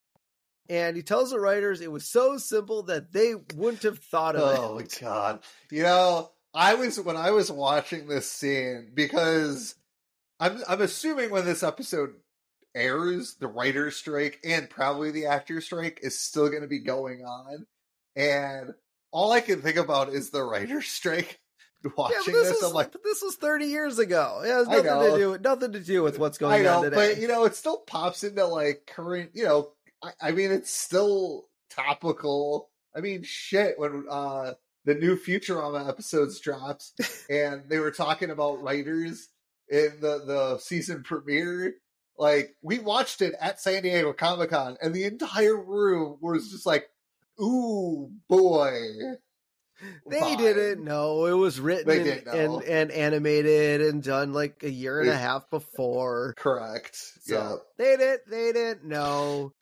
And he tells the writers it was so simple that they wouldn't have thought of Oh it. Oh god. You know, I was when I was watching this scene because I'm I'm assuming when this episode airs, the writer's strike and probably the actor's strike is still going to be going on, and all I can think about is the writer's strike. Yeah, Watching this, this, was, I'm like, but this was 30 years ago. It has nothing to do nothing to do with what's going know, on today. but you know, it still pops into like current. You know, I, I mean, it's still topical. I mean, shit. When uh the new Futurama episodes drops, and they were talking about writers in the the season premiere. Like we watched it at San Diego Comic Con, and the entire room was just like, "Ooh, boy!" they didn't know. It was written and, and, and animated and done like a year and a half before. Correct. So yeah, they didn't they didn't know.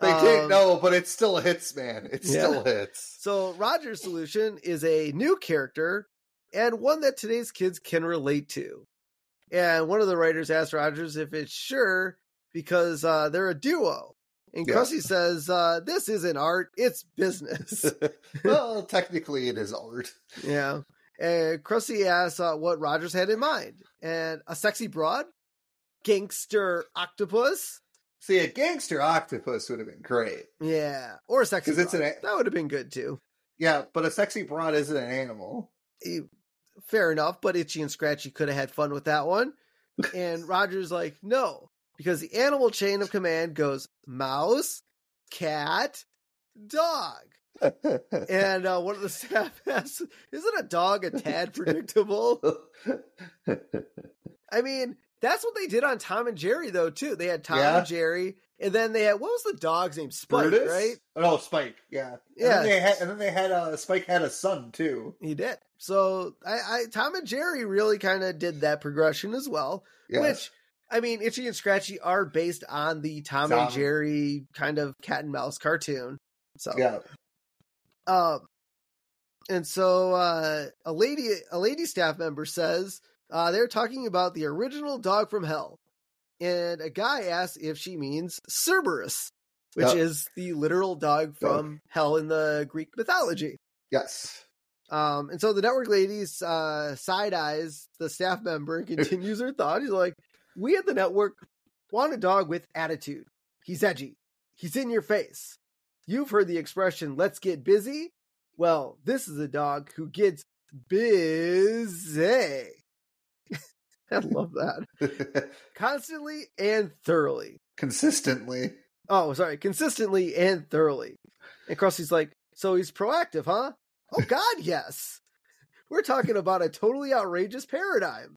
They Um, didn't know, but it still hits, man. It Yeah. still hits. So Roger's solution is a new character and one that today's kids can relate to. And one of the writers asked Rogers if it's sure because uh, they're a duo. And Yeah. Krusty says, uh, This isn't art, it's business. well, technically, it is art. yeah. And Krusty asks uh, what Rogers had in mind. And a sexy broad? Gangster octopus? See, a gangster octopus would have been great. Yeah. Or a sexy 'Cause it's an a- That would have been good too. Yeah, but a sexy broad isn't an animal. Fair enough, but Itchy and Scratchy could have had fun with that one. And Roger's like, no, because the animal chain of command goes mouse, cat, dog. And uh, one of the staff asks, isn't a dog a tad predictable? I mean, that's what they did on Tom and Jerry, though, too. They had Tom Yeah. and Jerry, and then they had, what was the dog's name? Spike, Brutus? right? Oh, no, Spike. Yeah. Yeah. And then they had, and then they had uh, Spike had a son too. He did. So I, I Tom and Jerry really kind of did that progression as well. Yes. Which I mean, Itchy and Scratchy are based on the Tom, and Jerry kind of cat and mouse cartoon. So yeah. um and so uh a lady a lady staff member says uh they're talking about the original dog from hell. And a guy asks if she means Cerberus, which is the literal dog from hell in the Greek mythology. Yes. Um, and so the network ladies uh, side eyes the staff member and continues her thought. He's like, "We at the network want a dog with attitude. He's edgy. He's in your face. You've heard the expression "Let's get busy." Well, this is a dog who gets busy. I love that constantly and thoroughly. Consistently. Oh, sorry, consistently and thoroughly. And Krusty's like, so he's proactive, huh? Oh God, yes. We're talking about a totally outrageous paradigm.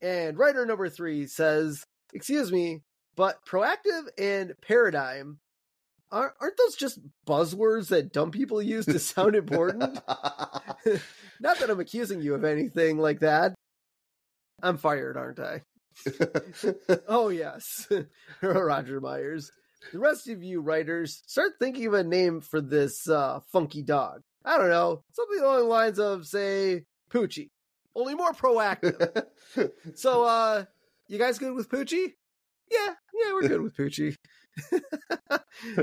And writer number three says, excuse me, but proactive and paradigm aren't, aren't those just buzzwords that dumb people use to sound important? Not that I'm accusing you of anything like that. I'm fired, aren't I? Oh, yes. Roger Myers. The rest of you writers, start thinking of a name for this uh, funky dog. I don't know. Something along the lines of, say, Poochie. Only more proactive. so, uh, you guys good with Poochie? Yeah, yeah, we're good with Poochie.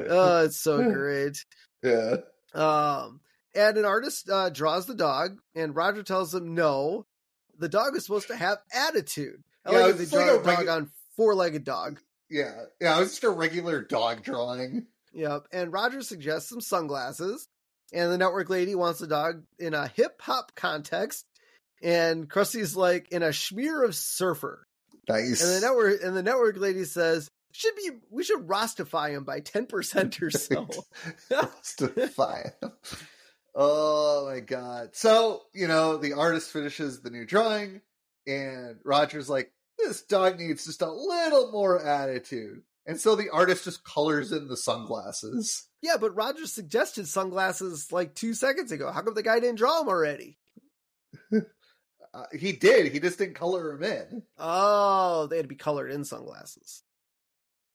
oh, it's so great. yeah. Um, and an artist uh, draws the dog, and Roger tells him no. The dog is supposed to have attitude. I Yeah, like draw like a a dog on four-legged dog. Yeah. Yeah. It was just a regular dog drawing. Yep. And Roger suggests some sunglasses, and the network lady wants the dog in a hip hop context, and Krusty's like in a smear of surfer. Nice. And the network and the network lady says should be we should Rastafy him by ten percent or so. Justify. oh my god. So, you know, the artist finishes the new drawing, and Roger's like, this dog needs just a little more attitude. And so the artist just colors in the sunglasses. yeah, but Roger suggested sunglasses like two seconds ago. How come the guy didn't draw them already? Uh, he did. He just didn't color them in. Oh, they had to be colored in sunglasses.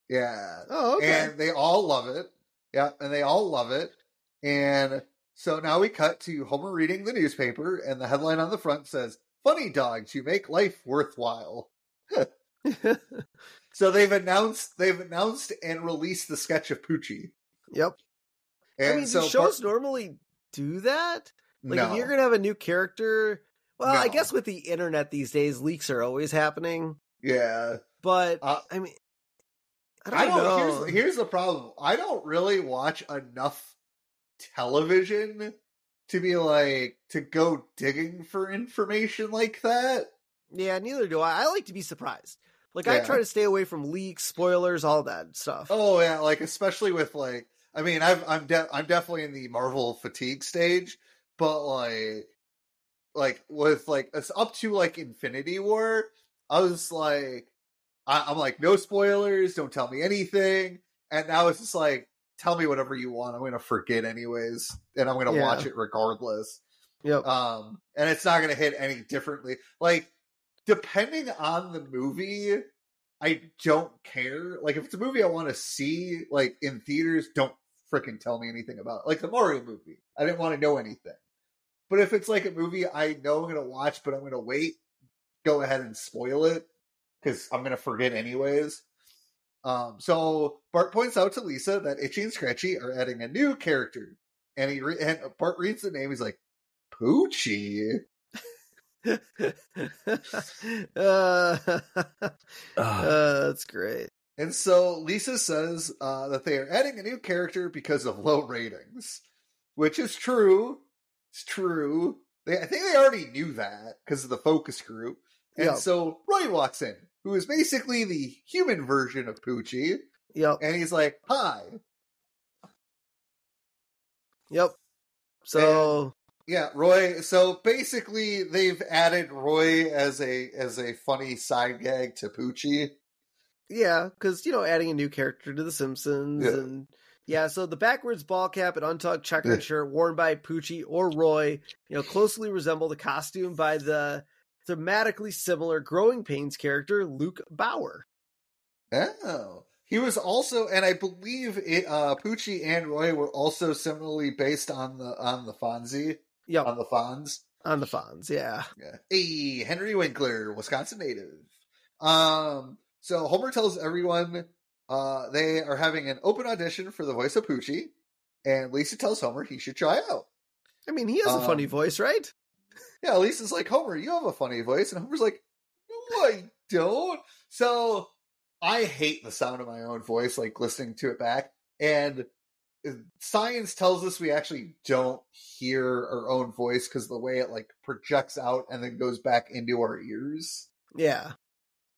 Yeah. Oh, okay. And they all love it. Yeah, and they all love it. And so now we cut to Homer reading the newspaper, and the headline on the front says, Funny dogs, you make life worthwhile. So they've announced they've announced and released the sketch of Poochie. yep. And I mean, so do shows normally do that? Like no. if you're gonna have a new character, well, I guess with the internet these days, leaks are always happening. yeah. But Uh, I mean, I don't, I don't know. here's here's the problem. I don't really watch enough television to be like to go digging for information like that. yeah, neither do I. I like to be surprised. Like I try to stay away from leaks, spoilers, all that stuff. Oh yeah, like especially with like I mean I've I'm de- I'm definitely in the Marvel fatigue stage, but like like with like it's up to like Infinity War, I was like I, I'm like no spoilers, don't tell me anything, and now it's just like tell me whatever you want, I'm gonna forget anyways, and I'm gonna Yeah. watch it regardless. Yep. Um, and it's not gonna hit any differently. Like depending on the movie, I don't care. Like if it's a movie I want to see, like in theaters, don't freaking tell me anything about. It. Like the Mario movie, I didn't want to know anything. But if it's like a movie I know I'm gonna watch, but I'm gonna wait, go ahead and spoil it because I'm gonna forget anyways. Um, so Bart points out to Lisa that Itchy and Scratchy are adding a new character, and he re- and Bart reads the name. He's like, Poochie. uh, uh, that's great. And so Lisa says uh, that they are adding a new character because of low ratings, which is true. It's true. They, I think they already knew that because of the focus group. And Yep. so Roy walks in, who is basically the human version of Poochie, Yep. and he's like, "Hi, Yep. So yeah, Roy." So basically, they've added Roy as a as a funny side gag to Poochie. yeah, because you know, adding a new character to The Simpsons Yeah. and yeah, so the backwards ball cap and untucked Yeah. checkered shirt worn by Poochie or Roy, you know, closely resemble the costume by the thematically similar Growing Pains character Luke Brower. Oh. He was also, and I believe it, uh, Poochie and Roy were also similarly based on the on the Fonzie, Yep, on the Fonz. on the Fonz, yeah. Yeah. Hey, Henry Winkler, Wisconsin native. Um, so Homer tells everyone uh, they are having an open audition for the voice of Poochie, and Lisa tells Homer he should try out. I mean, he has a funny Um, voice, right? Yeah, Lisa's like, Homer, you have a funny voice. And Homer's like, No, I don't. So I hate the sound of my own voice, like listening to it back. And uh, science tells us we actually don't hear our own voice because the way it like projects out and then goes back into our ears. Yeah.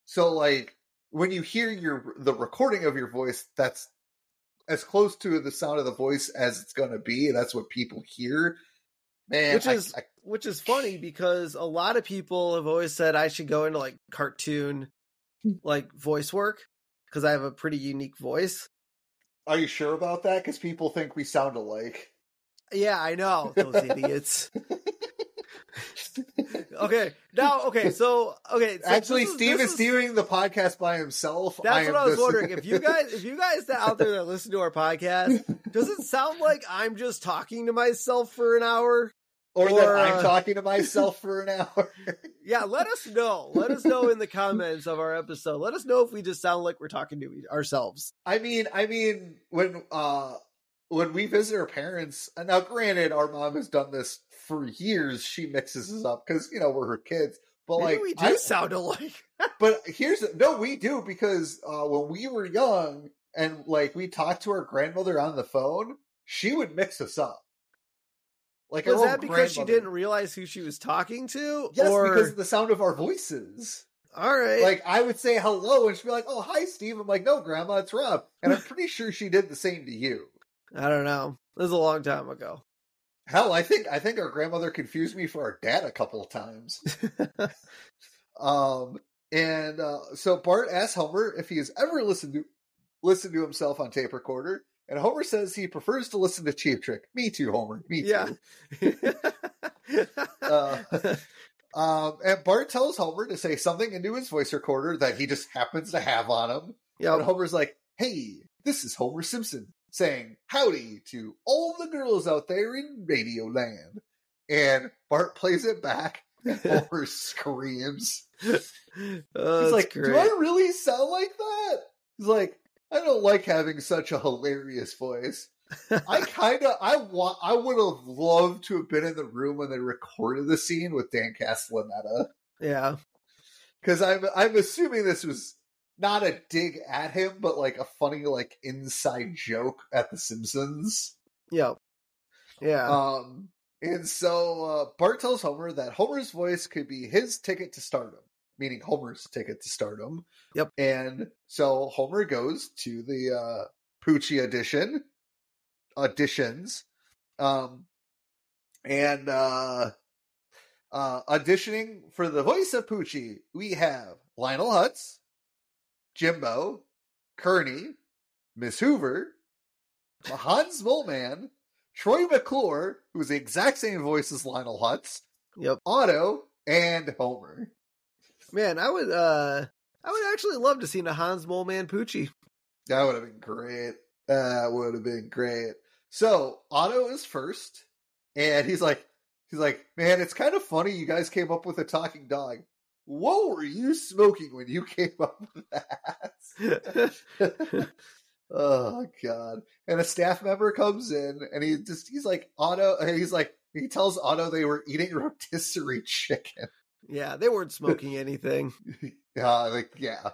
So like when you hear your the recording of your voice, that's as close to the sound of the voice as it's gonna be. That's what people hear. Man, Which I- is- I- Which is funny because a lot of people have always said I should go into like cartoon like voice work because I have a pretty unique voice. Are you sure about that? Because people think we sound alike. Yeah, I know those idiots. Okay, now okay, so okay, so Actually, is- Steve this is doing the podcast by himself. That's am what I was wondering. If you guys, if you guys out there that listen to our podcast, does it sound like I'm just talking to myself for an hour? or, that I'm uh, talking to myself for an hour. Yeah, let us know. Let us know in the comments of our episode. Let us know if we just sound like we're talking to ourselves. I mean, I mean, when uh when we visit our parents, and now granted, our mom has done this for years. She mixes us up because you know we're her kids. But Maybe like, we do I- sound alike. but here's no, we do because uh when we were young and like we talked to our grandmother on the phone, she would mix us up. Like Was that because she didn't realize who she was talking to? Yes, or because of the sound of our voices. all right, Like I would say hello, and she'd be like, "Oh, hi, Steve." I'm like, "No, Grandma, it's Rob," and I'm pretty sure she did the same to you. I don't know. This is a long time ago. Hell, I think I think our grandmother confused me for our dad a couple of times. um, and uh, so Bart asks Homer if he has ever listened to listened to himself on tape recorder, and Homer says he prefers to listen to Cheap Trick. Me too, Homer. Me Yeah. too. Uh, um, and Bart tells Homer to say something into his voice recorder that he just happens to have on him. And yep. Homer's like, "Hey, this is Homer Simpson saying howdy to all the girls out there in Radio Land." And Bart plays it back. And Homer screams. Oh, He's like, great. "Do I really sound like that?" He's like, "I don't like having such a hilarious voice." I kind of, I want, I would have loved to have been in the room when they recorded the scene with Dan Castellaneta. yeah. because I'm I'm assuming this was not a dig at him, but like a funny like inside joke at The Simpsons. Yep. Yeah. Um, and so uh, Bart tells Homer that Homer's voice could be his ticket to stardom, meaning Homer's ticket to stardom. Yep. And so Homer goes to the uh, Poochie edition auditions, um, and uh, uh, auditioning for the voice of Poochie, we have Lionel Hutz, Jimbo, Kearney, Miss Hoover, Hans Moleman, Troy McClure, who's the exact same voice as Lionel Hutz, yep. Otto, and Homer. Man, I would uh I would actually love to see a Hans Moleman Poochie. That would have been great. That would have been great. So Otto is first, and he's like, He's like, man, it's kind of funny you guys came up with a talking dog. What were you smoking when you came up with that? oh god! And a staff member comes in, and he just he's like Otto. He's like he tells Otto they were eating rotisserie chicken. yeah, they weren't smoking anything. Yeah, like yeah.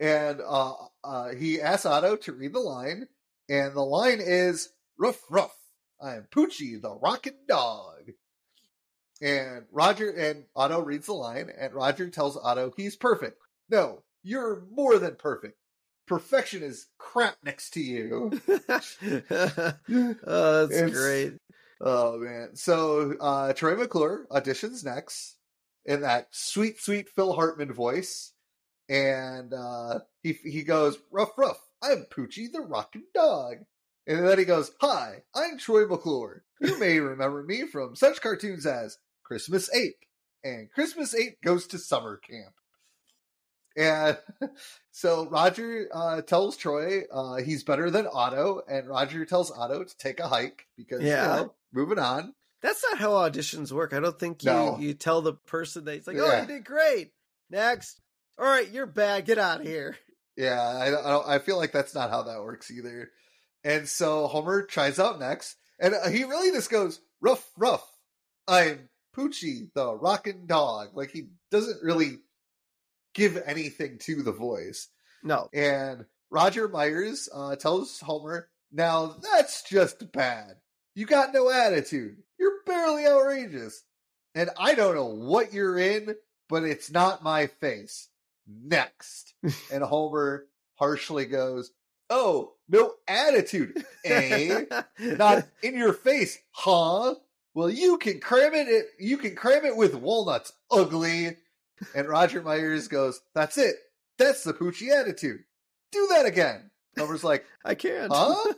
And uh, uh, he asks Otto to read the line, and the line is "Ruff, ruff! I'm Poochie, the rockin' dog." And Roger and Otto reads the line, and Roger tells Otto he's perfect. No, you're more than perfect. Perfection is crap next to you. oh, that's It's- great. Oh man! So uh, Troy McClure auditions next in that sweet, sweet Phil Hartman voice, and uh, he he goes, "Rough, rough! I'm Poochie the Rockin' Dog," and then he goes, "Hi, I'm Troy McClure. You may remember me from such cartoons as Christmas Ape and Christmas Ape Goes to Summer Camp." And so Roger uh, tells Troy uh, he's better than Otto, and Roger tells Otto to take a hike because Yeah. you know, moving on. That's not how auditions work. I don't think you No. you tell the person that it's like, oh, Yeah. you did great. Next. All right, you're bad. Get out of here. Yeah, I, I, don't, I feel like that's not how that works either. And so Homer tries out next, and uh, he really just goes rough, rough. I'm Poochie, the rockin' dog. Like he doesn't really give anything to the voice. No. And Roger Myers uh, tells Homer, "Now that's just bad. You got no attitude. You're barely outrageous, and I don't know what you're in, but it's not my face." Next, and Homer harshly goes, "Oh, no attitude, eh? not in your face, huh? Well, you can cram it. you can cram it with walnuts, ugly." And Roger Myers goes, "That's it. That's the Poochie attitude. Do that again." Homer's like, I can't. Huh?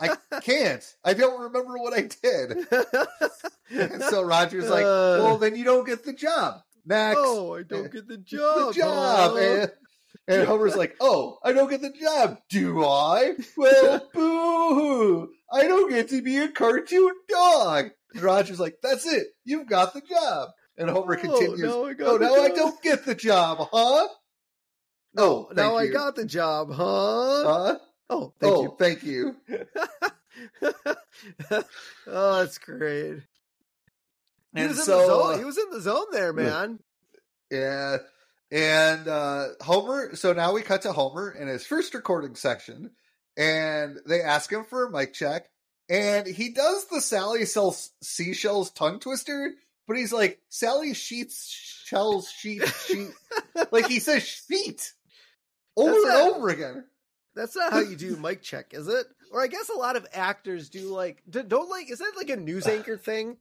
"I can't. I don't remember what I did." And so Roger's like, Uh. "Well, then you don't get the job." Next, oh, I don't get the job. the job. And, Homer's like, "Oh, I don't get the job, do I? Well, boo-hoo! I don't get to be a cartoon dog." And Roger's like, "That's it. You've got the job." And Homer Oh, continues, now I "Oh, now I don't get the job, huh? Oh, now thank I got the job, huh? Huh? oh, thank oh, you. thank you." oh, that's great. He And was, in the zone. uh, he was in the zone there, man. Yeah. And uh Homer, so now we cut to Homer in his first recording section, and they ask him for a mic check, and he does the Sally sells seashells tongue twister, but he's like, Sally sheets shells sheet sheet like he says sheet over That's and over again. That's not how you do mic check, is it? Or I guess a lot of actors do like don't like. Is that like a news anchor thing?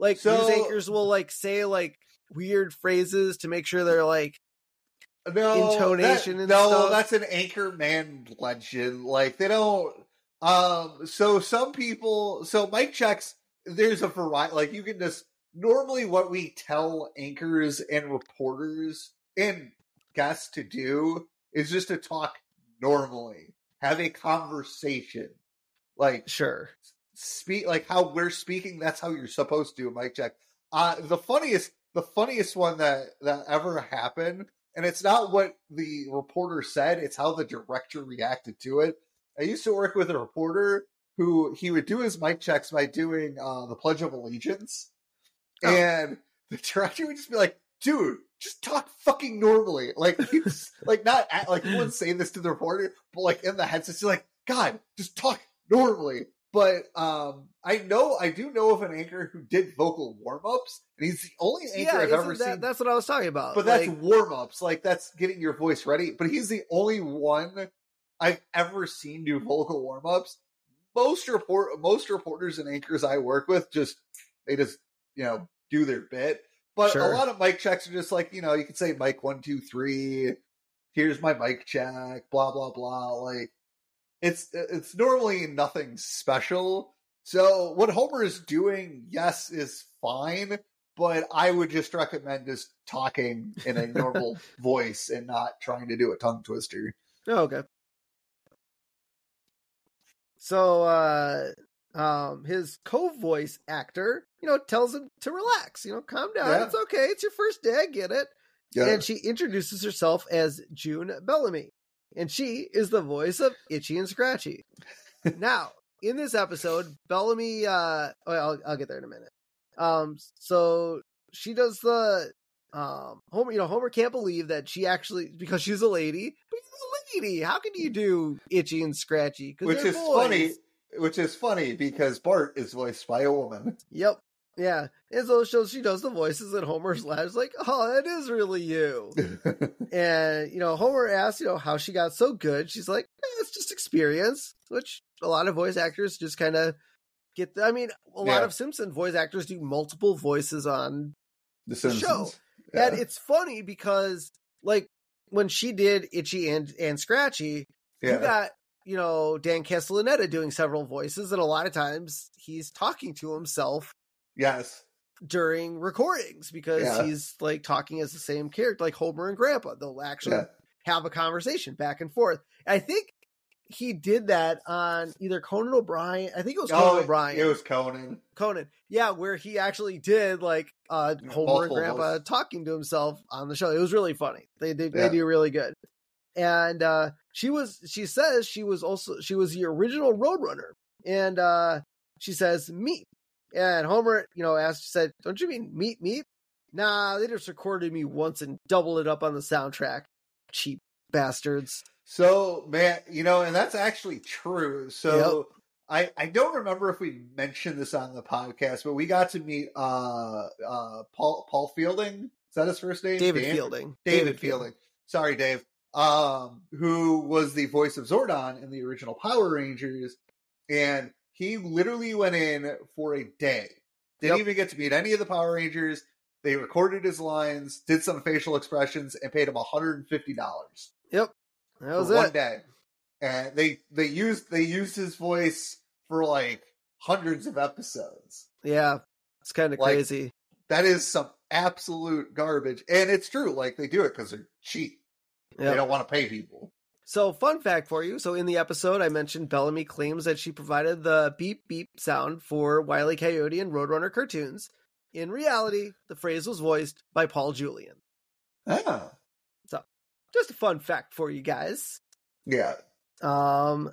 Like So- news anchors will like say like weird phrases to make sure they're like no intonation that- and no stuff. that's an anchor man legend like they don't um so some people so mic checks there's a variety like you can just normally what we tell anchors and reporters and guests to do is just to talk normally have a conversation like sure. speak like how we're speaking that's how you're supposed to do a mic check uh the funniest the funniest one that that ever happened and it's not what the reporter said it's how the director reacted to it. I used to work with a reporter who he would do his mic checks by doing uh the pledge of allegiance. Oh. and the director would just be like dude just talk fucking normally. Like he's like not at, like he wouldn't say this to the reporter but like in the headset he's like god just talk normally but um I know I do know of an anchor who did vocal warm ups, and he's the only anchor Yeah, I've ever that, seen. that's what I was talking about. but that's warm ups, like that's getting your voice ready. But he's the only one I've ever seen do vocal warm ups. Most report most reporters and anchors I work with just they just you know do their bit. But Sure. a lot of mic checks are just like you know you can say mic one two three. Here's my mic check. Blah blah blah. Like it's it's normally nothing special. So what Homer is doing, yes, is fine, but I would just recommend just talking in a normal voice and not trying to do a tongue twister. Oh, okay. So uh um, his co-voice actor, you know, tells him to relax. You know, calm down. Yeah. It's okay. It's your first day. I get it. Yeah. And she introduces herself as June Bellamy, and she is the voice of Itchy and Scratchy. now, in this episode, Bellamy, uh, oh, I'll, I'll get there in a minute. Um, so she does the um Homer. You know, Homer can't believe that she actually because she's a lady, but you're a lady. How can you do Itchy and Scratchy? which is boys. funny. Which is funny because Bart is voiced by a woman. Yep. Yeah. And so, so she does the voices and Homer's laughs like, oh, that is really you. and, you know, Homer asks, you know, how she got so good. She's like, eh, it's just experience, which a lot of voice actors just kind of get. The, I mean, a lot of Simpson voice actors do multiple voices on. the show. Simpsons. And it's funny because, like, when she did Itchy and, and Scratchy, you got you know Dan Castellaneta doing several voices, and a lot of times he's talking to himself Yes. during recordings because Yeah. he's like talking as the same character, like Homer and Grandpa. They'll actually Yeah. have a conversation back and forth. I think he did that on either Conan O'Brien. I think it was Conan Oh, O'Brien. it was Conan. Conan. Yeah, where he actually did like uh Homer and Grandpa voices. talking to himself on the show. It was really funny. They they, Yeah. they do really good. And uh she was she says she was also she was the original Roadrunner. And uh she says meat. And Homer, you know, asked said, Don't you mean meat meat? Nah, they just recorded me once and doubled it up on the soundtrack. Cheap bastards. So man, you know, and that's actually true. So I I don't remember if we mentioned this on the podcast, but we got to meet uh uh Paul Paul Fielding. Is that his first name? David Dan? Fielding. David, Fielding. Sorry, Dave. Um, who was the voice of Zordon in the original Power Rangers, and he literally went in for a day. Didn't Yep. even get to meet any of the Power Rangers. They recorded his lines, did some facial expressions, and paid him $150 Yep. That was one it. day. And they they used they used his voice for like hundreds of episodes. Yeah. It's kind of Like, crazy. That is some absolute garbage, and it's true. Like they do it because they're cheap. They don't want to pay people. So, fun fact for you. So, in the episode, I mentioned Bellamy claims that she provided the beep beep sound for Wile E. Coyote and Roadrunner cartoons. In reality, the phrase was voiced by Paul Julian. Ah, So, Just a fun fact for you guys. yeah. Um,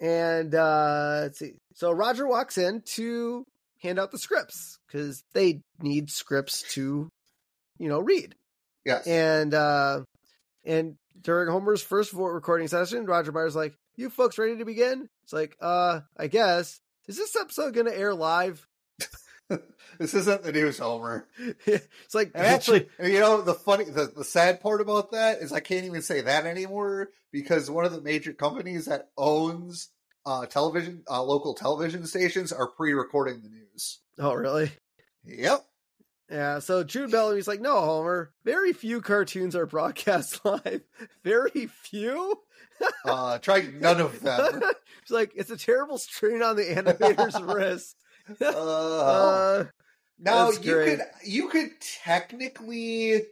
and uh, let's see. So, Roger walks in to hand out the scripts because they need scripts to, you know, read. Yes. And uh and during Homer's first recording session, Roger Myers like, "You folks ready to begin?" It's like, "Uh, I guess." Is this episode going to air live? this isn't the news, Homer. it's like And actually, you know, the funny, the, the sad part about that is I can't even say that anymore because one of the major companies that owns uh, television, uh, local television stations are pre-recording the news. oh, really? Yep. Yeah. So June Bellamy's like, "No, Homer. Very few cartoons are broadcast live. Very few." Uh, try none of them. She's like, "It's a terrible strain on the animator's wrist." Uh, Uh, Now you great. could you could technically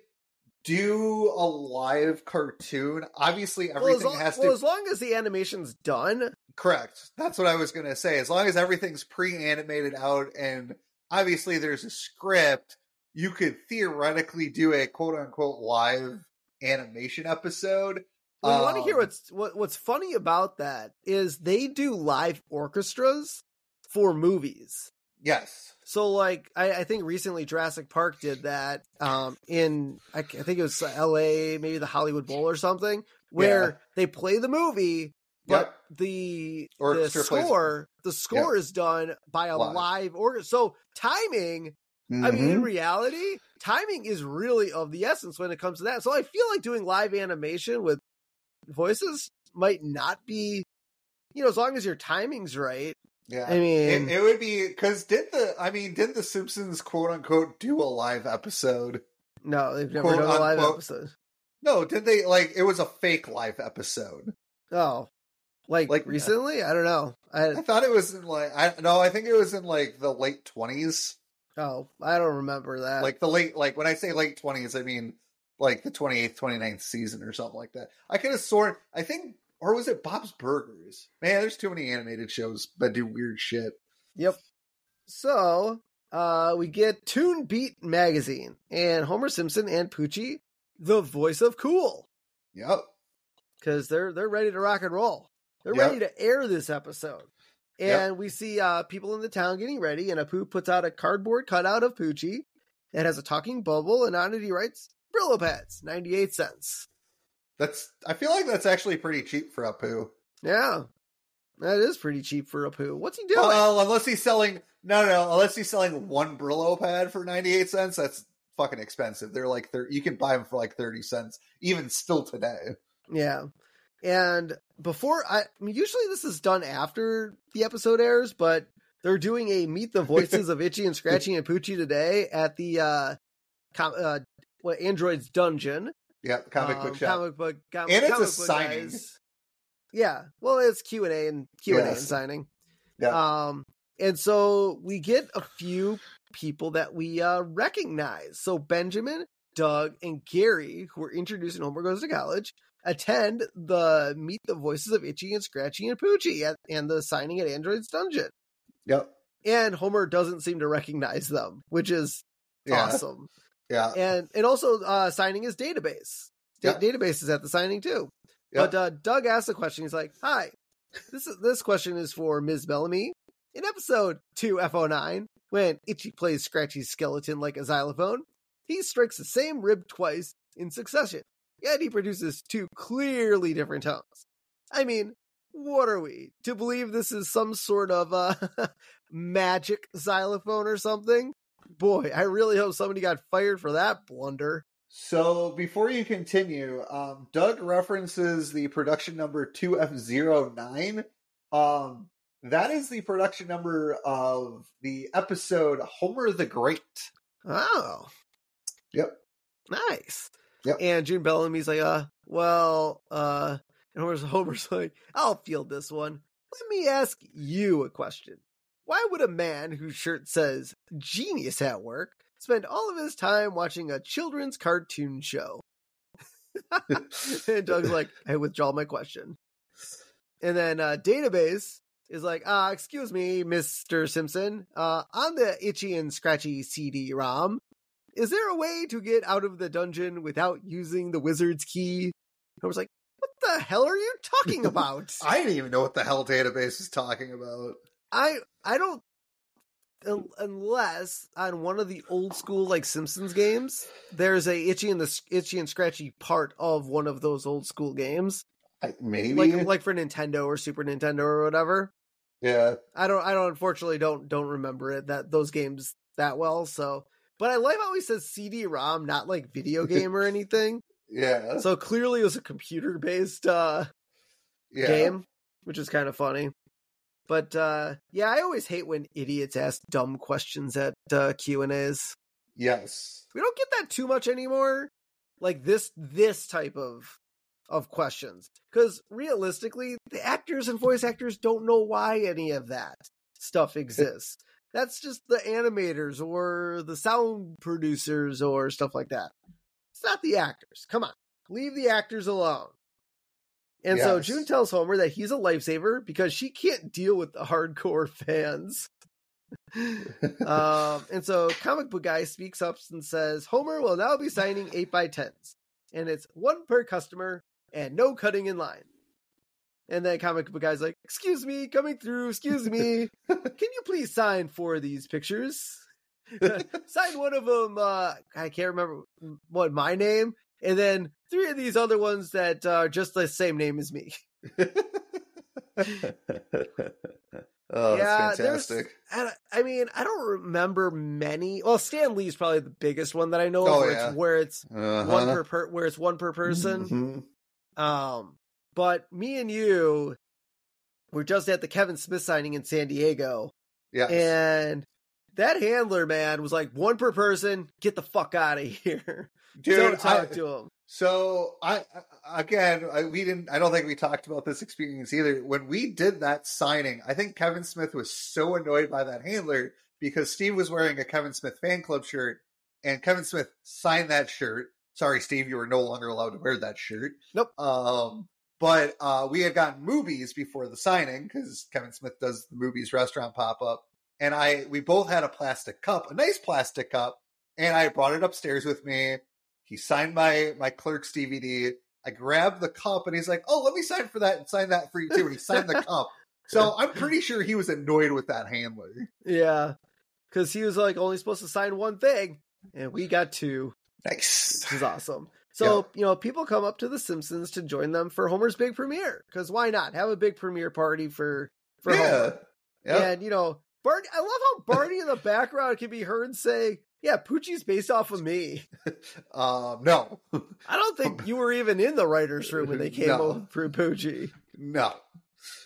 do a live cartoon. Obviously, well, everything long, has to well, as long as the animation's done, correct. That's what I was gonna say. As long as everything's pre-animated out, and obviously there's a script, you could theoretically do a quote unquote live animation episode. Well, you want to hear Um, what's what, what's funny about that is they do live orchestras for movies. Yes. So, like, I, I think recently Jurassic Park did that um, in I think it was L.A., maybe the Hollywood Bowl or something, where Yeah. they play the movie, but Yep. the the Orchestra plays- score the score is done by a Live. live orchestra. So timing I mean, in Mhm. reality, timing is really of the essence when it comes to that. So I feel like doing live animation with voices might not be, you know, as long as your timing's right. yeah. I mean, It, it would be because did the I mean did the Simpsons quote unquote do a live episode? no, they've never quote, done a live unquote. episode. No, did they like it was a fake live episode? Oh, like, Like- recently? I don't know. I I thought it was in like I no, I think it was in like the late twenties. Oh, I don't remember that. Like the late like when I say late twenties, I mean like the 28th, 29th season or something like that. I could have sworn I think or was it Bob's Burgers? Man, there's too many animated shows that do weird shit. Yep. So uh, we get Toon Beat magazine and Homer Simpson and Poochie, the voice of cool, Yep. because they're they're ready to rock and roll. They're Yep. ready to air this episode. And Yep. we see uh, people in the town getting ready, and Apu puts out a cardboard cutout of Poochie that has a talking bubble, and on it he writes Brillo pads, ninety eight cents. That's. I feel like that's actually pretty cheap for Apu. Yeah, that is pretty cheap for Apu. What's he doing? Well, unless he's selling no, no, unless he's selling one Brillo pad for ninety eight cents, that's fucking expensive. They're like thir- you can buy them for like thirty cents, even still today. Yeah. And before I, I mean, usually this is done after the episode airs, but they're doing a meet the voices of Itchy and Scratchy and Poochie today at the uh, com- uh what Android's dungeon. Yeah, comic Um, book shop. Comic book com- And it's a signing. guys. Yeah. Well, it's Q and A and Q and A and signing. Yeah. Um, and so we get a few people that we uh recognize. So Benjamin, Doug, and Gary, who were introduced in Homer Goes to College, attend the Meet the Voices of Itchy and Scratchy and Poochie at, and the signing at Android's Dungeon. Yep. And Homer doesn't seem to recognize them, which is Yeah. awesome. Yeah. And and also uh signing his database. Da- Yeah. Database is at the signing too. Yeah. But uh, Doug asks a question. He's like, "Hi, this is this question is for Ms. Bellamy. In episode two FO9, when Itchy plays Scratchy's skeleton like a xylophone, he strikes the same rib twice in succession. Yet he produces two clearly different tones. I mean, what are we to believe this is some sort of uh, magic xylophone or something? Boy, I really hope somebody got fired for that blunder. So before you continue, um, Doug references the production number 2F09. Um, that is the production number of the episode Homer the Great. Oh, Yep. Nice. Yep. And June Bellamy's like, uh, well, uh, and Homer's, Homer's like, I'll field this one. Let me ask you a question. Why would a man whose shirt says genius at work spend all of his time watching a children's cartoon show? and Doug's like, I withdraw my question. And then uh, Database is like, uh, excuse me, Mr. Simpson, uh, on the itchy and scratchy CD-ROM, is there a way to get out of the dungeon without using the wizard's key? I was like, what the hell are you talking about? I didn't even know what the hell database is talking about. I I don't unless on one of the old school like Simpsons games, there's a itchy and the itchy and scratchy part of one of those old school games, I, maybe. like like for Nintendo or Super Nintendo or whatever. yeah. I don't I don't unfortunately don't don't remember it that those games that well. So, but I like how he says CD-ROM, not like video game or anything. Yeah. So clearly it was a computer based uh yeah. game, which is kind of funny. But uh yeah, I always hate when idiots ask dumb questions at uh Q and A's. Yes. We don't get that too much anymore. Like this this type of of questions. Because realistically, the actors and voice actors don't know why any of that stuff exists. That's just the animators or the sound producers or stuff like that. It's not the actors. Come on. Leave the actors alone. And so June tells Homer that he's a lifesaver because she can't deal with the hardcore fans. um, and so comic book guy speaks up and says Homer will now be signing eight by tens, and it's one per customer and no cutting in line. And then comic book guy's like, "Excuse me, coming through. Excuse me, can you please sign four of these pictures? sign one of them. Uh, I can't remember what my name, and then three of these other ones that are just the same name as me." oh, Yeah, that's fantastic. And I mean, I don't remember many. Well, Stan Lee's probably the biggest one that I know of, Oh, where, yeah. it's, where it's Uh-huh. one per, per where it's one per person. Mhm. Um, but me and you were just at the Kevin Smith signing in San Diego, Yes. and that handler man was like one per person. Get the fuck out of here! Dude, don't talk I- to him. So I I- again, I, we didn't. I don't think we talked about this experience either. When we did that signing, I think Kevin Smith was so annoyed by that handler because Steve was wearing a Kevin Smith fan club shirt, and Kevin Smith signed that shirt. Sorry, Steve, you were no longer allowed to wear that shirt. Nope. Um, but uh, we had gotten Mooby's before the signing because Kevin Smith does the Mooby's restaurant pop up. and I we both had a plastic cup, a nice plastic cup, and I brought it upstairs with me. He signed my my Clerks DVD. I grabbed the cup and he's like, "Oh, let me sign for that and sign that for you too." And he signed the cup. So I'm pretty sure he was annoyed with that handler. Yeah, because he was like only supposed to sign one thing, and we got two, Nice. which is awesome. So you know, people come up to The Simpsons to join them for Homer's big premiere. Because why not have a big premiere party for for Yeah. Homer? Yeah. And you know, Barney. I love how Barney in the background can be heard say, "Yeah, Poochie's based off of me." Um, no, I don't think you were even in the writers' room when they came No. over for Poochie. no.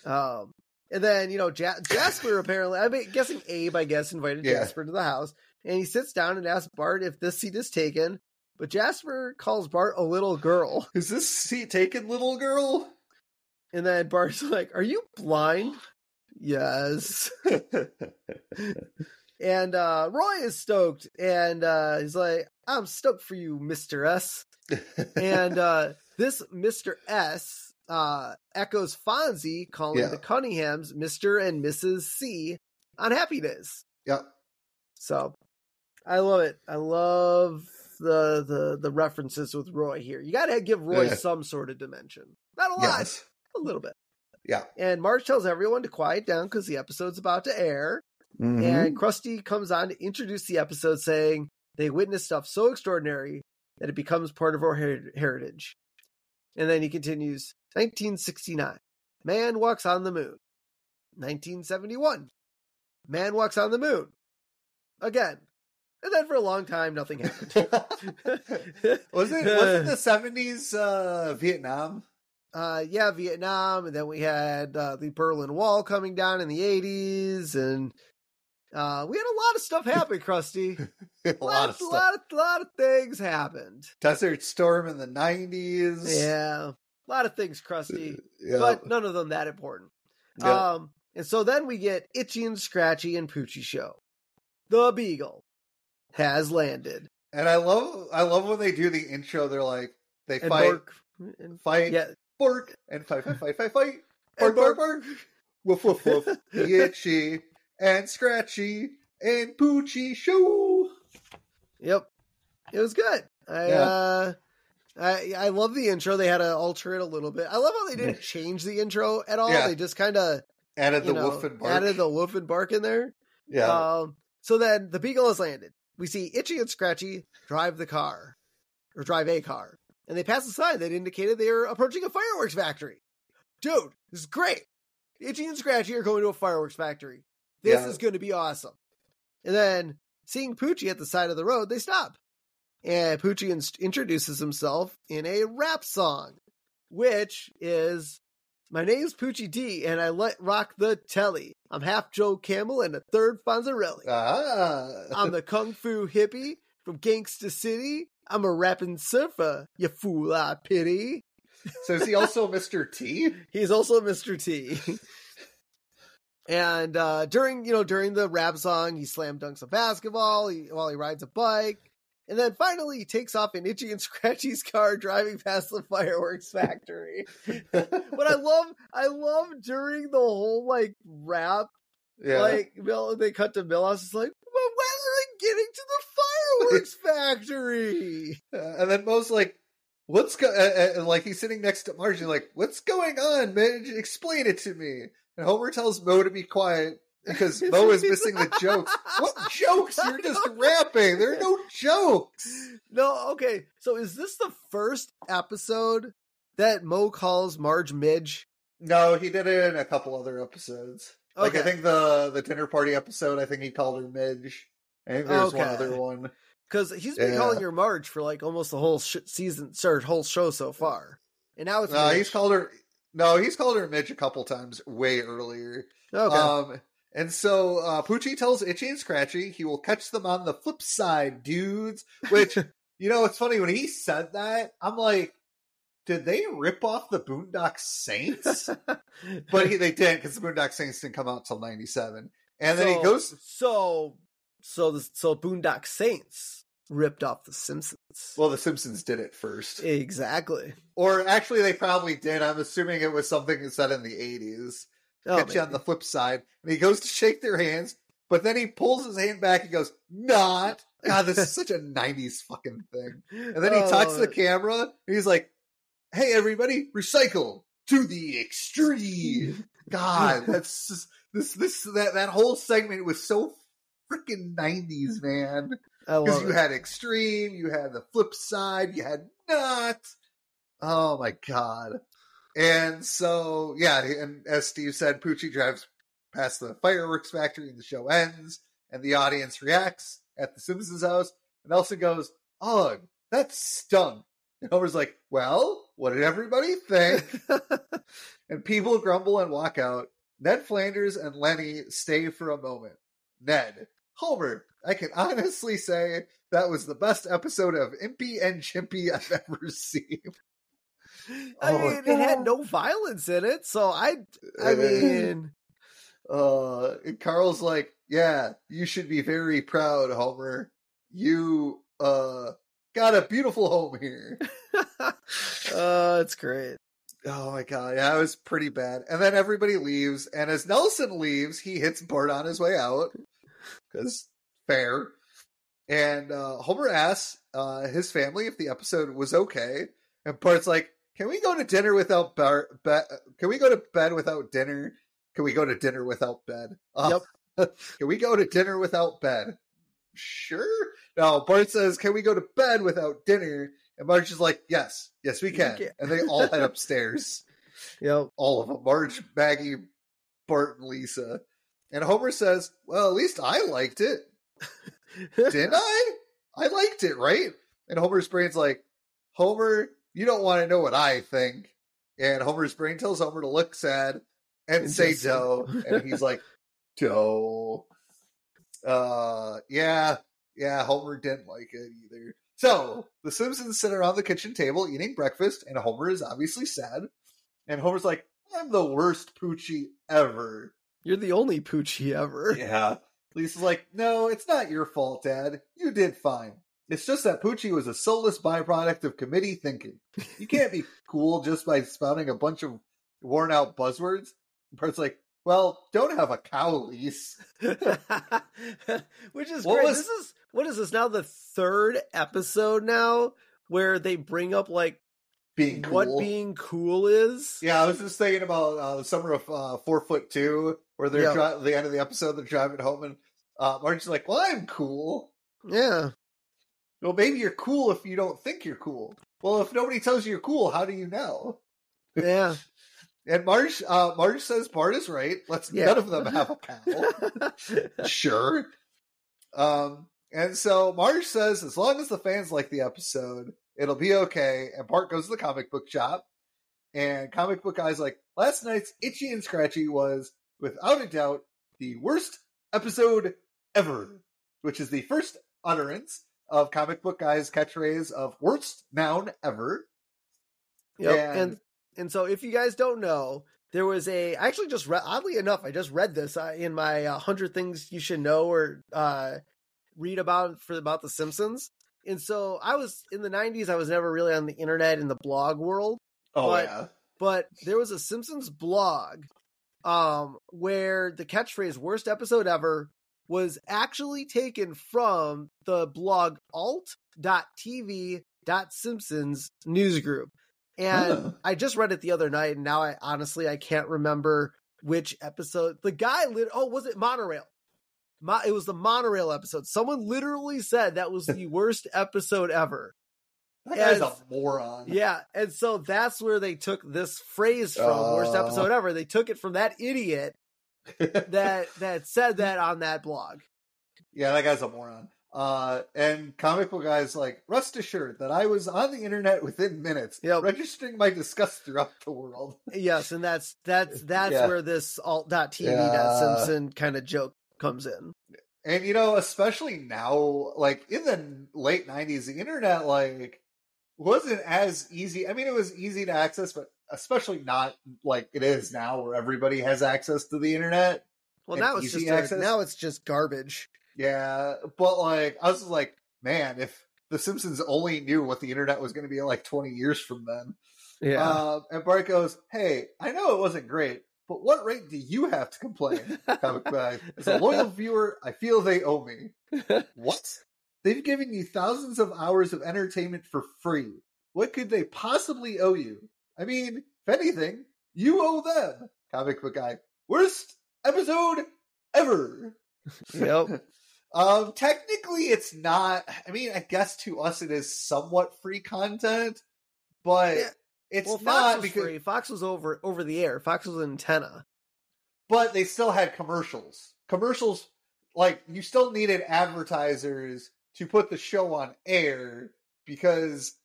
Um, and then you know ja- Jasper apparently, I'm guessing Abe, I guess, invited Yeah. Jasper to the house, and he sits down and asks Bart if this seat is taken. But Jasper calls Bart a little girl, Is this seat taken, little girl? and then Bart's like, "Are you blind?" Yes. And uh, Roy is stoked, and uh, he's like, "I'm stoked for you, Mister S." and uh, this Mr. S uh, echoes Fonzie calling Yeah. the Cunninghams Mr. and Mrs. C on Happy Days. Yep. So I love it. I love the the the references with Roy here. You got to give Roy Yeah. some sort of dimension. Not a lot, Yes. a little bit. Yeah. And Marge tells everyone to quiet down because the episode's about to air. Mm-hmm. And Krusty comes on to introduce the episode, saying they witnessed stuff so extraordinary that it becomes part of our her- heritage. And then he continues 1969, man walks on the moon. 1971, man walks on the moon. Again. And then for a long time, nothing happened. was it was it the seventies uh Vietnam? uh, yeah, Vietnam, and then we had uh, the Berlin Wall coming down in the 80s, and uh, we had a lot of stuff happen, Krusty. A lot of a stuff. lot of, lot of things happened. Desert Storm in the nineties. Yeah, a lot of things, Krusty, Yeah. but none of them that important. Yeah. Um, and so then we get Itchy and Scratchy and Poochie show. The Beagle has landed, and I love I love when they do the intro, they're like they and fight Bork, and, fight yeah, bark and fight fight fight fight fight and bark bark bark woof woof woof itchy and scratchy and poochie show. Yep. It was good. I Yeah. uh I I love the intro. They had to alter it a little bit. I love how they didn't change the intro at all. Yeah. They just kind of Added the know, woof and bark. added the woof and bark in there. yeah. Um so then the beagle has landed. We see Itchy and Scratchy drive the car. Or drive a car. And they pass a sign that indicated they are approaching a fireworks factory. Dude, this is great. Itchy and Scratchy are going to a fireworks factory. This Yeah. is going to be awesome. And then, seeing Poochie at the side of the road, they stop. And Poochie in- introduces himself in a rap song, which is My name's Poochie D, and I let rock the telly. I'm half Joe Camel and a third Fonzarelli. ah. I'm the Kung Fu hippie from Gangsta City. I'm a rapping surfer, you fool I pity. so is he also Mr. T? He's also Mr. T. and uh, during you know during the rap song, he slam dunks a basketball he, while he rides a bike, and then finally he takes off in Itchy and Scratchy's car, driving past the fireworks factory. but I love, I love during the whole like rap, Yeah. like Bill, they cut to Milhouse. It's like, well, when are they getting to the fireworks factory? Uh, and then Moe's like, "What's go?" Uh, uh, like he's sitting next to Marge. He's like, "What's going on, man? Explain it to me." And Homer tells Moe to be quiet because Moe is missing the jokes. What jokes? You're just rapping. There are no jokes. No, okay. So is this the first episode that Moe calls Marge Midge? No, he did it in a couple other episodes. Like I think the the dinner party episode. I think he called her Midge. I think there's one other one. Because he's been Yeah. calling her Marge for like almost the whole sh- season, or whole show so far, and now it's No, Midge. he's called her. No, he's called her Midge a couple times way earlier. okay. Um, and so uh, Poochie tells Itchy and Scratchy he will catch them on the flip side, dudes. Which, you know, it's funny when he said that, I'm like, did they rip off the Boondock Saints? but he, they didn't because the Boondock Saints didn't come out till '97. And then he goes, So, so the so Boondock Saints ripped off the Simpsons. well, the Simpsons did it first, exactly. or actually, they probably did. I'm assuming it was something that said in the '80s. Oh, catch you on the flip side. And he goes to shake their hands, but then he pulls his hand back and goes, "Not." God, this is such a '90s fucking thing. And then he Oh, talks to the camera. And he's like, "Hey, everybody, recycle to the extreme." God, that's just, this this that that whole segment was so freaking '90s, man. Because you it. had extreme, you had the flip side, you had not. Oh my god! And so yeah, and as Steve said, Poochie drives past the fireworks factory, and the show ends, and the audience reacts at the Simpsons house. And Elsa goes, "Oh, that stunk." And Homer's like, "Well, what did everybody think?" and people grumble and walk out. Ned Flanders and Lenny stay for a moment. Ned, Homer, I can honestly say that was the best episode of Impy and Chimpy I've ever seen. I Oh, mean, it had no violence in it, so I, I mean, uh, Carl's like, yeah, you should be very proud, Homer. You, uh, got a beautiful home here. uh, it's great. Oh my god, yeah, it was pretty bad. And then everybody leaves, and as Nelson leaves, he hits Bart on his way out. Because fair. And uh, Homer asks uh, his family if the episode was okay. And Bart's like, Can we go to dinner without Bart? Be- can we go to bed without dinner? Can we go to dinner without bed? Uh, can we go to dinner without bed? Sure. No, Bart says, Can we go to bed without dinner? And Marge is like, Yes, yes, we We can. can. And they all head upstairs. Yep. All of them. Marge, Maggie, Bart, and Lisa. And Homer says, Well, at least I liked it. Didn't I? I liked it, right? And Homer's brain's like, Homer, you don't want to know what I think. And Homer's brain tells Homer to look sad and say dough. And he's like, dough. Uh, yeah, yeah, Homer didn't like it either. So the Simpsons sit around the kitchen table eating breakfast, and Homer is obviously sad. And Homer's like, I'm the worst Poochie ever. You're the only Poochie ever. Yeah. Lisa's like, no, it's not your fault, Dad. You did fine. It's just that Poochie was a soulless byproduct of committee thinking. You can't be cool just by spouting a bunch of worn out buzzwords. And Bart's like, well, don't have a cow lease. Which is What great. was- This is what is this now? The third episode now where they bring up like Being cool. what being cool is. yeah, I was just thinking about uh, the summer of uh, Four Foot Two, where they're Yeah. dri- the end of the episode, they're driving home, and uh, Marge's like, "Well, I'm cool." Yeah. Well, maybe you're cool if you don't think you're cool. Well, if nobody tells you you're cool, how do you know? Yeah. And Marge, uh, Marge says Bart is right. Let's Yeah. none of them have a cow. sure. Um, and so Marge says, as long as the fans like the episode, it'll be okay. And Bart goes to the comic book shop, and comic book guy's like, last night's Itchy and Scratchy was, without a doubt, the worst episode ever, which is the first utterance of comic book guy's catchphrase of worst noun ever. Yep. And- And and so if you guys don't know, there was a I actually just read oddly enough, I just read this uh, in my uh, 100 things you should know or uh read about for about the Simpsons. And so I was in the 90s I was never really on the internet in the blog world, Oh But- yeah. but there was a Simpsons blog um where the catchphrase worst episode ever was actually taken from the blog alt.tv.simpsons newsgroup. And. I just read it the other night and now I honestly I can't remember which episode. The guy lit oh was it monorail? Mo- it was the monorail episode. Someone literally said that was the worst episode ever. That guy's a moron. Yeah, and so that's where they took this phrase from, worst Uh. episode ever. They took it from that idiot that that said that on that blog. Yeah, that guy's a moron. Uh, and comic book guys like rest assured that I was on the internet within minutes, Yep. registering my disgust throughout the world. Yes, and that's that's that's Yeah. where this alt.tv Yeah. Simpson kind of joke comes in. And you know, especially now, like in the late '90s, the internet like wasn't as easy. I mean, it was easy to access, but especially not like it is now, where everybody has access to the internet. Well, now it's just access? now it's just garbage. Yeah, but like I was like, man, if The Simpsons only knew what the internet was going to be like 20 years from then. Yeah. Uh, and Bart goes, "Hey, I know it wasn't great, but what right do you have to complain? Comic. As a loyal viewer, I feel they owe me. What? They've given you thousands of hours of entertainment for free. What could they possibly owe you? I mean, if anything, you owe them. Comic book guy. Worst episode ever. Yep. um, technically, it's not. I mean, I guess to us it is somewhat free content, but Yeah. it's well, not because. free. Fox was over over the air. Fox was an antenna. But they still had commercials. Commercials, like you still needed advertisers to put the show on air because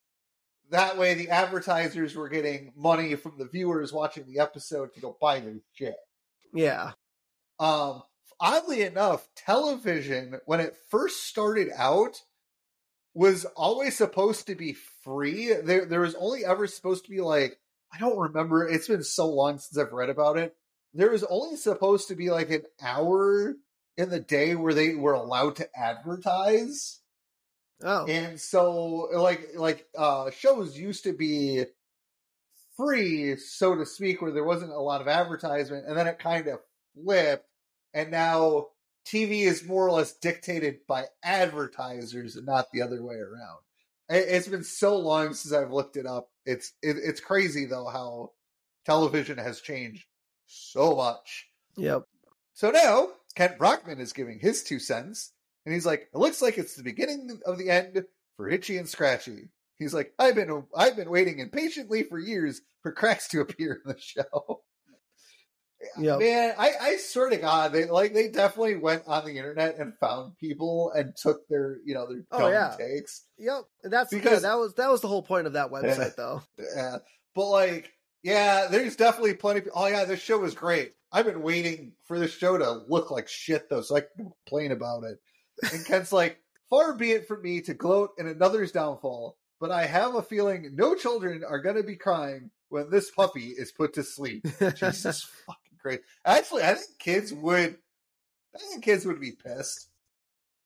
that way the advertisers were getting money from the viewers watching the episode to go buy their shit. Yeah. Um, oddly enough, television when it first started out was always supposed to be free. There, there was only ever supposed to be like I don't remember. It's been so long since I've read about it. There was only supposed to be like an hour in the day where they were allowed to advertise. Oh. And so like like uh shows used to be free, so to speak, where there wasn't a lot of advertisement, and then it kind of flipped, and now TV is more or less dictated by advertisers and not the other way around. It- It's been so long since I've looked it up. It's it, it's crazy though how television has changed so much. Yep. So now Kent Brockman is giving his two cents, and he's like, "It looks like it's the beginning of the end for Itchy and Scratchy." He's like, "I've been I've been waiting impatiently for years for cracks to appear in the show." Yep. Man, I, I swear to God, they like they definitely went on the internet and found people and took their you know their Oh, yeah. takes. Yep. That's Because- yeah, that was that was the whole point of that website, though. Yeah, but like, yeah, there's definitely plenty. Of, oh yeah, this show is great. I've been waiting for this show to look like shit though, so I can complain about it. And Kent's like, far be it from me to gloat in another's downfall, but I have a feeling no children are going to be crying when this puppy is put to sleep. Jesus fucking Christ! Actually, I think kids would. I think kids would be pissed.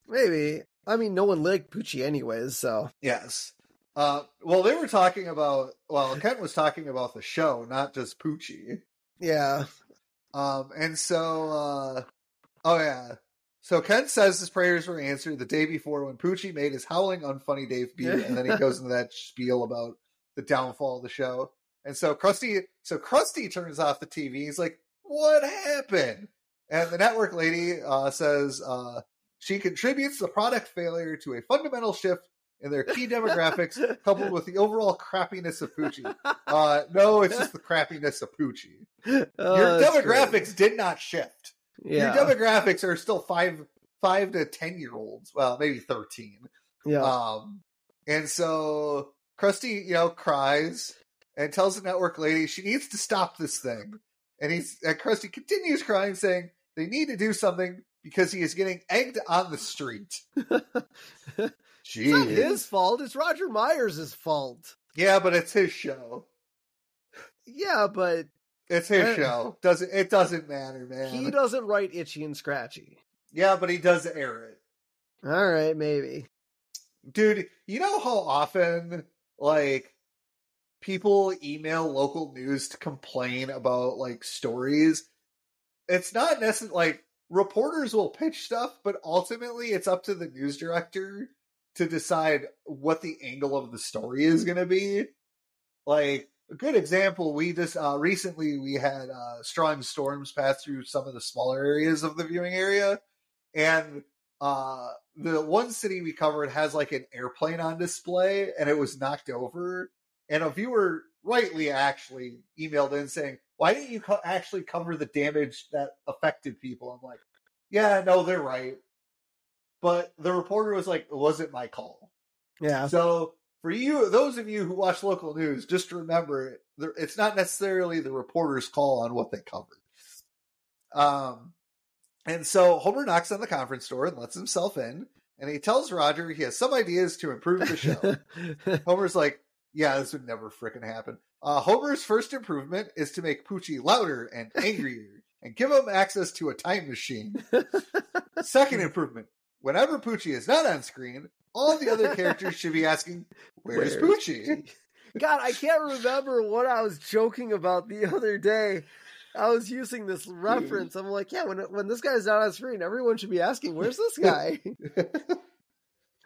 Maybe. I mean, no one liked Poochie anyways, so Yes. Uh, well, they were talking about. Well, Kent was talking about the show, not just Poochie. yeah. Um, and so, uh, oh yeah. So Kent says his prayers were answered the day before when Poochie made his howling unfunny Dave beat, and then he goes into that spiel about the downfall of the show. And so Krusty, so Krusty turns off the TV. He's like, "What happened?" And the network lady uh, says uh, she contributes the product failure to a fundamental shift in their key demographics, coupled with the overall crappiness of Poochie. Uh, no, it's just the crappiness of Poochie. Oh, Your that's great. demographics did not shift. Yeah. Your demographics are still five five to ten year olds. Well, maybe thirteen. yeah. Um and so Krusty, you know, cries and tells the network lady she needs to stop this thing. And he's and Krusty continues crying, saying they need to do something because he is getting egged on the street. it's not his fault. It's Roger Myers' fault. Yeah, but it's his show. Yeah, but It's his Uh, show. Doesn't it doesn't matter, man. he doesn't write Itchy and Scratchy. yeah, but he does air it. All right, maybe. dude you know how often like people email local news to complain about like stories it's not necessarily like reporters will pitch stuff but ultimately it's up to the news director to decide what the angle of the story is going to be like a good example we just uh recently we had uh strong storms pass through some of the smaller areas of the viewing area and uh the one city we covered has like an airplane on display and it was knocked over and a viewer rightly actually emailed in saying why didn't you co- actually cover the damage that affected people? I'm like yeah no they're right. But the reporter was like it wasn't my call. Yeah. so for you those of you who watch local news just remember it's not necessarily the reporter's call on what they covered um and so Homer knocks on the conference door and lets himself in, and he tells Roger he has some ideas to improve the show. Homer's like, "Yeah, this would never frickin' happen." Uh, Homer's first improvement is to make Poochie louder and angrier, and give him access to a time machine. Second improvement: whenever Poochie is not on screen, all the other characters should be asking, "Where's, Poochie?" God, I can't remember what I was joking about the other day. I was using this reference. I'm like, yeah, when when this guy's not on screen, everyone should be asking, "Where's this guy?"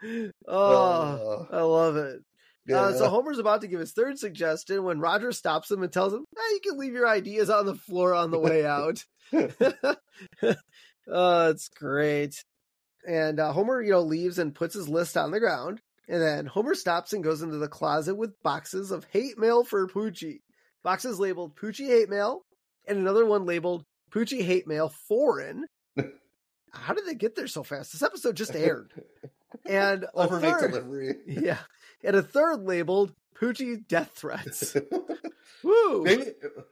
oh, Uh, I love it. yeah. Uh, so Homer's about to give his third suggestion when Roger stops him and tells him, hey, "You can leave your ideas on the floor on the way out." oh, it's great. And uh, Homer, you know, leaves and puts his list on the ground. And then Homer stops and goes into the closet with boxes of hate mail for Poochie. Boxes labeled Poochie hate mail, and another one labeled Poochie hate mail foreign. How did they get there so fast? This episode just aired. And a third, delivery. yeah, and a third labeled Poochie death threats. Woo! maybe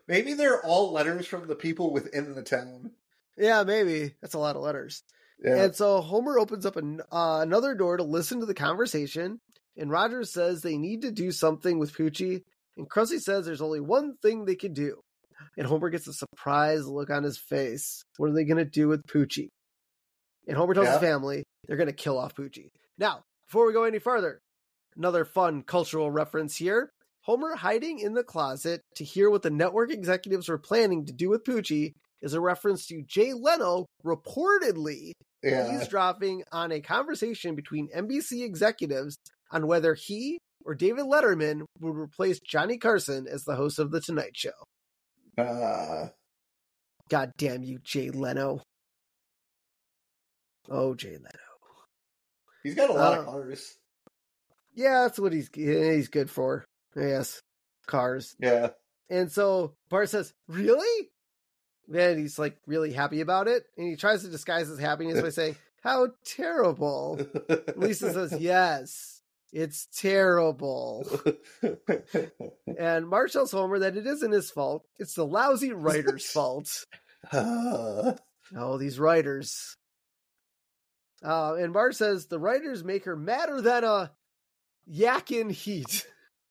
maybe they're all letters from the people within the town. Yeah, maybe that's a lot of letters. Yeah. And so Homer opens up an, uh, another door to listen to the conversation, and Rogers says they need to do something with Poochie, and Krusty says there's only one thing they can do. And Homer gets a surprised look on his face. What are they going to do with Poochie? And Homer tells Yeah. his family they're going to kill off Poochie. Now, before we go any further, another fun cultural reference here. Homer hiding in the closet to hear what the network executives were planning to do with Poochie is a reference to Jay Leno reportedly yeah. eavesdropping on a conversation between NBC executives on whether he or David Letterman would replace Johnny Carson as the host of The Tonight Show. Uh, God damn you, Jay Leno. Oh, Jay Leno. he's got a lot Uh, of cars. Yeah, that's what he's he's good for. Yes, cars. Yeah. And so Bart says, "Really?" Then he's like really happy about it, and he tries to disguise his happiness by saying, "How terrible." Lisa says, "Yes, it's terrible." And Marge tells Homer that it isn't his fault; it's the lousy writer's fault. Oh, these writers. Uh, and Marge says the writers make her madder than a yak in heat.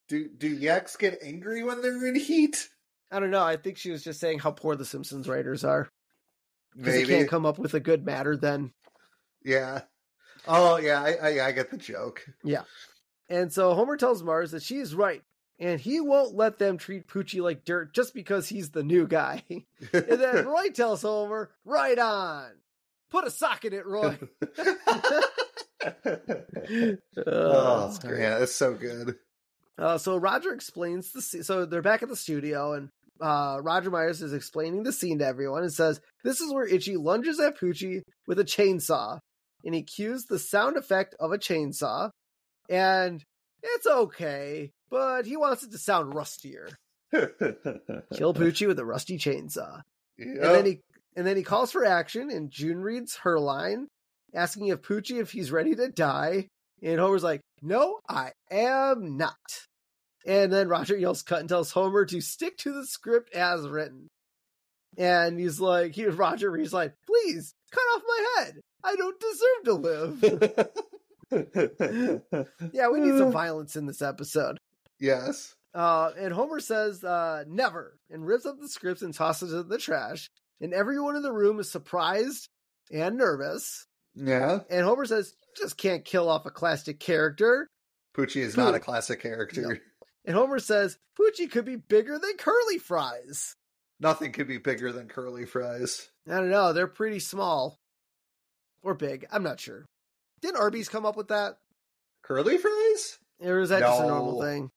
do do yaks get angry when they're in heat? I don't know. I think she was just saying how poor the Simpsons writers are because they can't come up with a good matter then. Yeah. Oh yeah, I, I I get the joke. Yeah. And so Homer tells Marge that she's right, and he won't let them treat Poochie like dirt just because he's the new guy. and then Roy tells Homer, "Right on, put a sock in it, Roy." oh, Oh, that's great. yeah, that's so good. Uh, so Roger explains the scene. So they're back at the studio, and uh, Roger Myers is explaining the scene to everyone and says, This is where Itchy lunges at Poochie with a chainsaw, and he cues the sound effect of a chainsaw. And it's okay, but he wants it to sound rustier. Kill Poochie with a rusty chainsaw. And then he and then he calls for action, and June reads her line, asking if Poochie if he's ready to die. And Homer's like, "No, I am not." And then Roger yells cut and tells Homer to stick to the script as written. And he's like, he Roger reads like, "Please cut off my head. I don't deserve to live." yeah, we need some violence in this episode. yes. Uh, and Homer says, uh, never, and rips up the scripts and tosses it in the trash. And everyone in the room is surprised and nervous. Yeah. And Homer says, just can't kill off a classic character. Poochie is not a classic character. No. And Homer says, Poochie could be bigger than curly fries. Nothing could be bigger than curly fries. I don't know. They're pretty small. Or big. I'm not sure. Didn't Arby's come up with that? Curly fries? Or is that just a normal thing?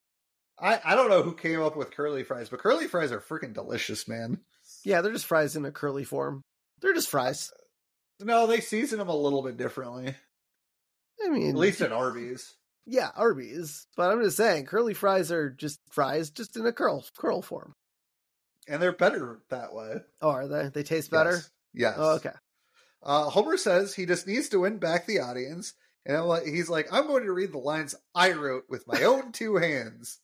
I, I don't know who came up with curly fries, but curly fries are freaking delicious, man. Yeah, they're just fries in a curly form. They're just fries. No, they season them a little bit differently. I mean, At least at Arby's. Yeah, Arby's. But I'm just saying, curly fries are just fries, just in a curl curl form. And they're better that way. Oh, are they? They taste better. Yes. Yes. Oh, okay. Uh, Homer says he just needs to win back the audience. And I'm like- he's like, I'm going to read the lines I wrote with my own two hands.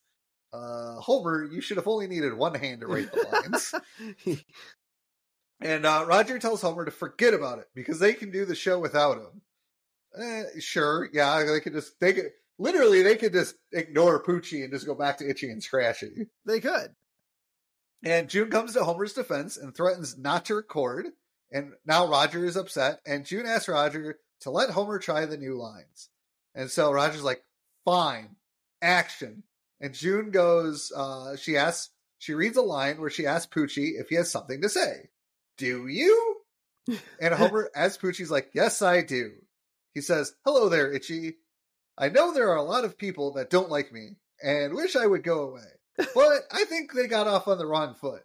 Uh, Homer, you should have only needed one hand to write the lines. and uh, Roger tells Homer to forget about it because they can do the show without him. Eh, sure, yeah, they could just they could literally they could just ignore Poochie and just go back to Itchy and Scratchy. they could. And June comes to Homer's defense and threatens not to record. And now Roger is upset. And June asks Roger to let Homer try the new lines. And so Roger's like, fine, action. And June goes, uh, she asks, she reads a line where she asks Poochie if he has something to say. Do you? And Homer, as Poochie's like, Yes, I do. He says, Hello there, Itchy. I know there are a lot of people that don't like me and wish I would go away, but I think they got off on the wrong foot.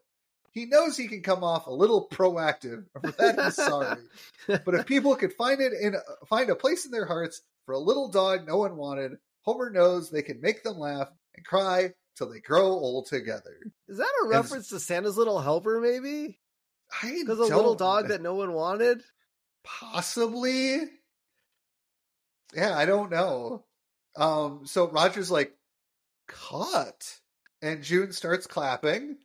He knows he can come off a little proactive, for that he's sorry. But if people could find it in find a place in their hearts for a little dog no one wanted, Homer knows they can make them laugh and cry till they grow old together. Is that a reference to Santa's little helper, maybe? I Because a little dog that no one wanted? possibly. Yeah, I don't know. Um, so Roger's like, cut. And June starts clapping,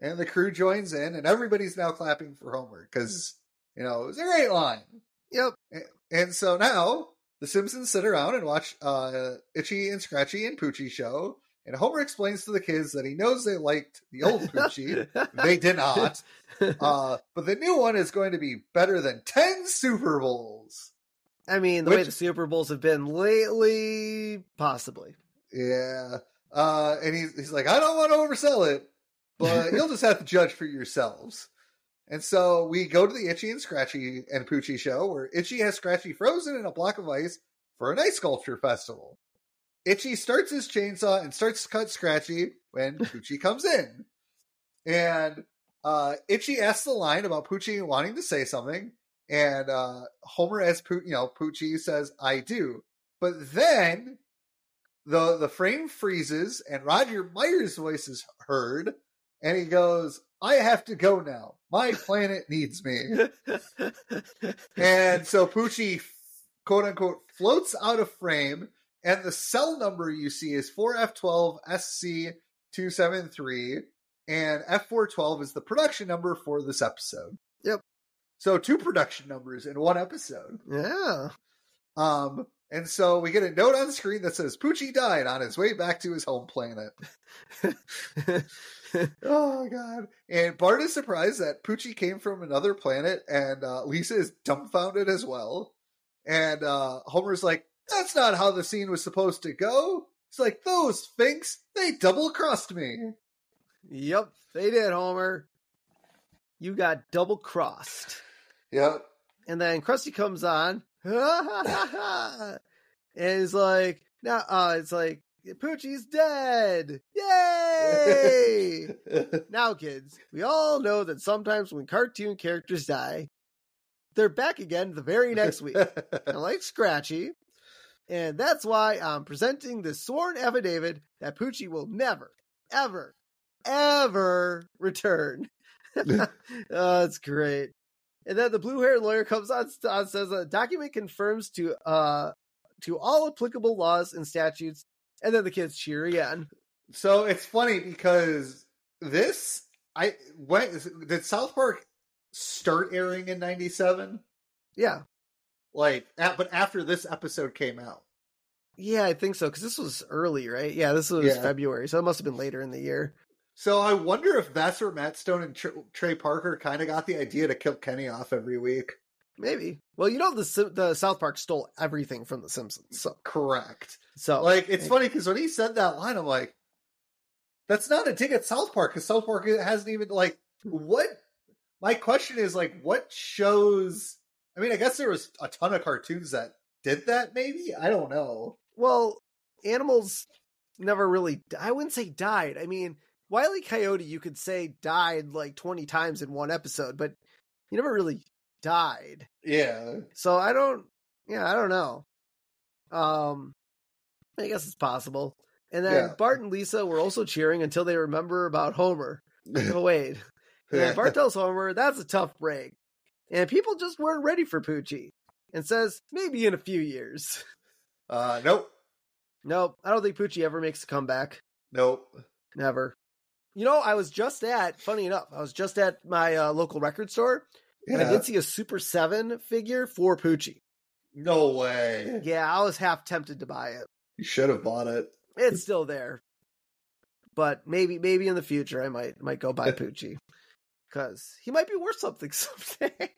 and the crew joins in, and everybody's now clapping for Homer because, you know, it was a great line. Yep. And so now the Simpsons sit around and watch uh, Itchy and Scratchy and Poochie show, and Homer explains to the kids that he knows they liked the old Poochie. they did not. Uh, but the new one is going to be better than 10 Super Bowls. I mean, the way the Super Bowls have been lately, possibly. Yeah. Uh, and he's, he's like, I don't want to oversell it, but you'll just have to judge for yourselves. And so we go to the Itchy and Scratchy and Poochie show where Itchy has Scratchy frozen in a block of ice for an ice sculpture festival. Itchy starts his chainsaw and starts to cut Scratchy when Poochie comes in. And uh, Itchy asks the line about Poochie wanting to say something, and uh, Homer, as Poo- you know, Poochie says, "I do." But then the the frame freezes, and Roger Myers' voice is heard, and he goes, "I have to go now. My planet needs me." And so Poochie, quote unquote, floats out of frame, and the cell number you see is 4F12SC273, and F412 is the production number for this episode. Yep. So two production numbers in one episode. yeah. Um, and so we get a note on the screen that says Poochie died on his way back to his home planet. Oh god! And Bart is surprised that Poochie came from another planet, and uh, Lisa is dumbfounded as well. And uh, Homer's like, "That's not how the scene was supposed to go." It's like those Finks, they double crossed me. yep, they did, Homer. You got double crossed. Yep. And then Krusty comes on. and he's like, now uh it's like Poochie's dead. Yay! now, kids, we all know that sometimes when cartoon characters die, they're back again the very next week. Like Scratchy. And that's why I'm presenting this sworn affidavit that Poochie will never, ever, ever return. oh, that's great. And then the blue haired lawyer comes on and says a document confirms to uh to all applicable laws and statutes, and then the kids cheer again. so it's funny because this, I when did South Park start airing in '97? Yeah. Like, at, but after this episode came out. Yeah, I think so, because this was early, right? Yeah, this was Yeah. February, so it must have been later in the year. So I wonder if that's where Matt Stone and Tr- Trey Parker kind of got the idea to kill Kenny off every week. Maybe. Well, you know the the South Park stole everything from the Simpsons. So, Correct. so Like it's maybe. funny because when he said that line, I'm like, that's not a dig at South Park because South Park hasn't even like what. My question is like, what shows? I mean, I guess there was a ton of cartoons that did that. Maybe I don't know. Well, animals never really. I wouldn't say died. I mean, Wiley Coyote, you could say died like twenty times in one episode, but he never really died. Yeah, So I don't. Yeah, I don't know. Um, I guess it's possible. And then Yeah. Bart and Lisa were also cheering until they remember about Homer. Oh wait. And Yeah. Bart tells Homer that's a tough break. And people just weren't ready for Poochie. And says, maybe in a few years. uh, nope, Nope, I don't think Poochie ever makes a comeback. nope. Never. You know, I was just at, funny enough, I was just at my uh, local record store and I did see a Super 7 figure for Poochie. No way. Yeah, I was half tempted to buy it. You should have bought it. It's still there. But maybe maybe in the future I might might go buy Poochie. Cause he might be worth something someday.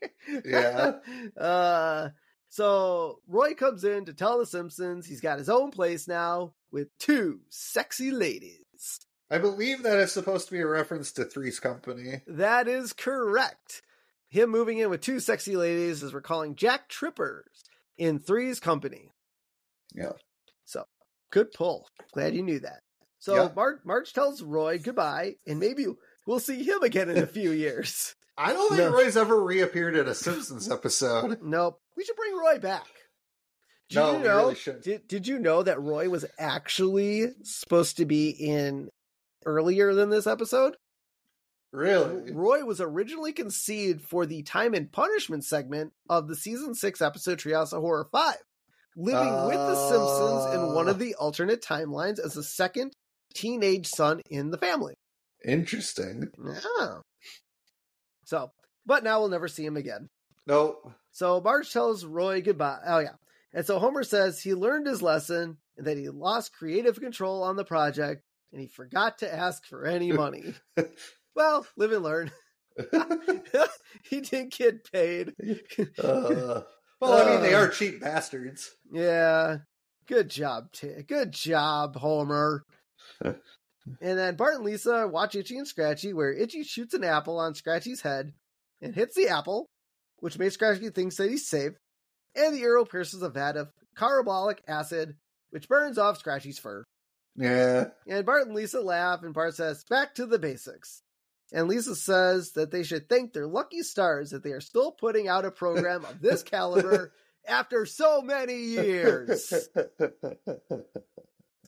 Yeah. Uh so Roy comes in to tell the Simpsons he's got his own place now with two sexy ladies. I believe that is supposed to be a reference to Three's Company. That is correct. Him moving in with two sexy ladies is we're Jack Trippers in Three's Company. Yeah. So good pull. Glad you knew that. So Yeah. Marge, Marge tells Roy goodbye, and maybe we'll see him again in a few years. I don't think No. Roy's ever reappeared in a Simpsons episode. Nope. We should bring Roy back. Did No, you know? really. Did Did you know that Roy was actually supposed to be in earlier than this episode? Really? Roy was originally conceived for the time and punishment segment of the season six episode Treehouse Horror Five, living with the Simpsons in one of ah. the alternate timelines as the second teenage son in the family. Interesting. Yeah. So, but now we'll never see him again. Nope. So Marge tells Roy goodbye. Oh yeah. And so Homer says he learned his lesson and that he lost creative control on the project and he forgot to ask for any money. well, live and learn. he didn't get paid. Uh, well, I mean, they are cheap bastards. Yeah. Good job, T. Good job, Homer. and then Bart and Lisa watch Itchy and Scratchy, where Itchy shoots an apple on Scratchy's head and hits the apple, which makes Scratchy think that he's safe. And the arrow pierces a vat of carbolic acid, which burns off Scratchy's fur. Yeah. And Bart and Lisa laugh, and Bart says, Back to the basics. And Lisa says that they should thank their lucky stars that they are still putting out a program of this caliber after so many years.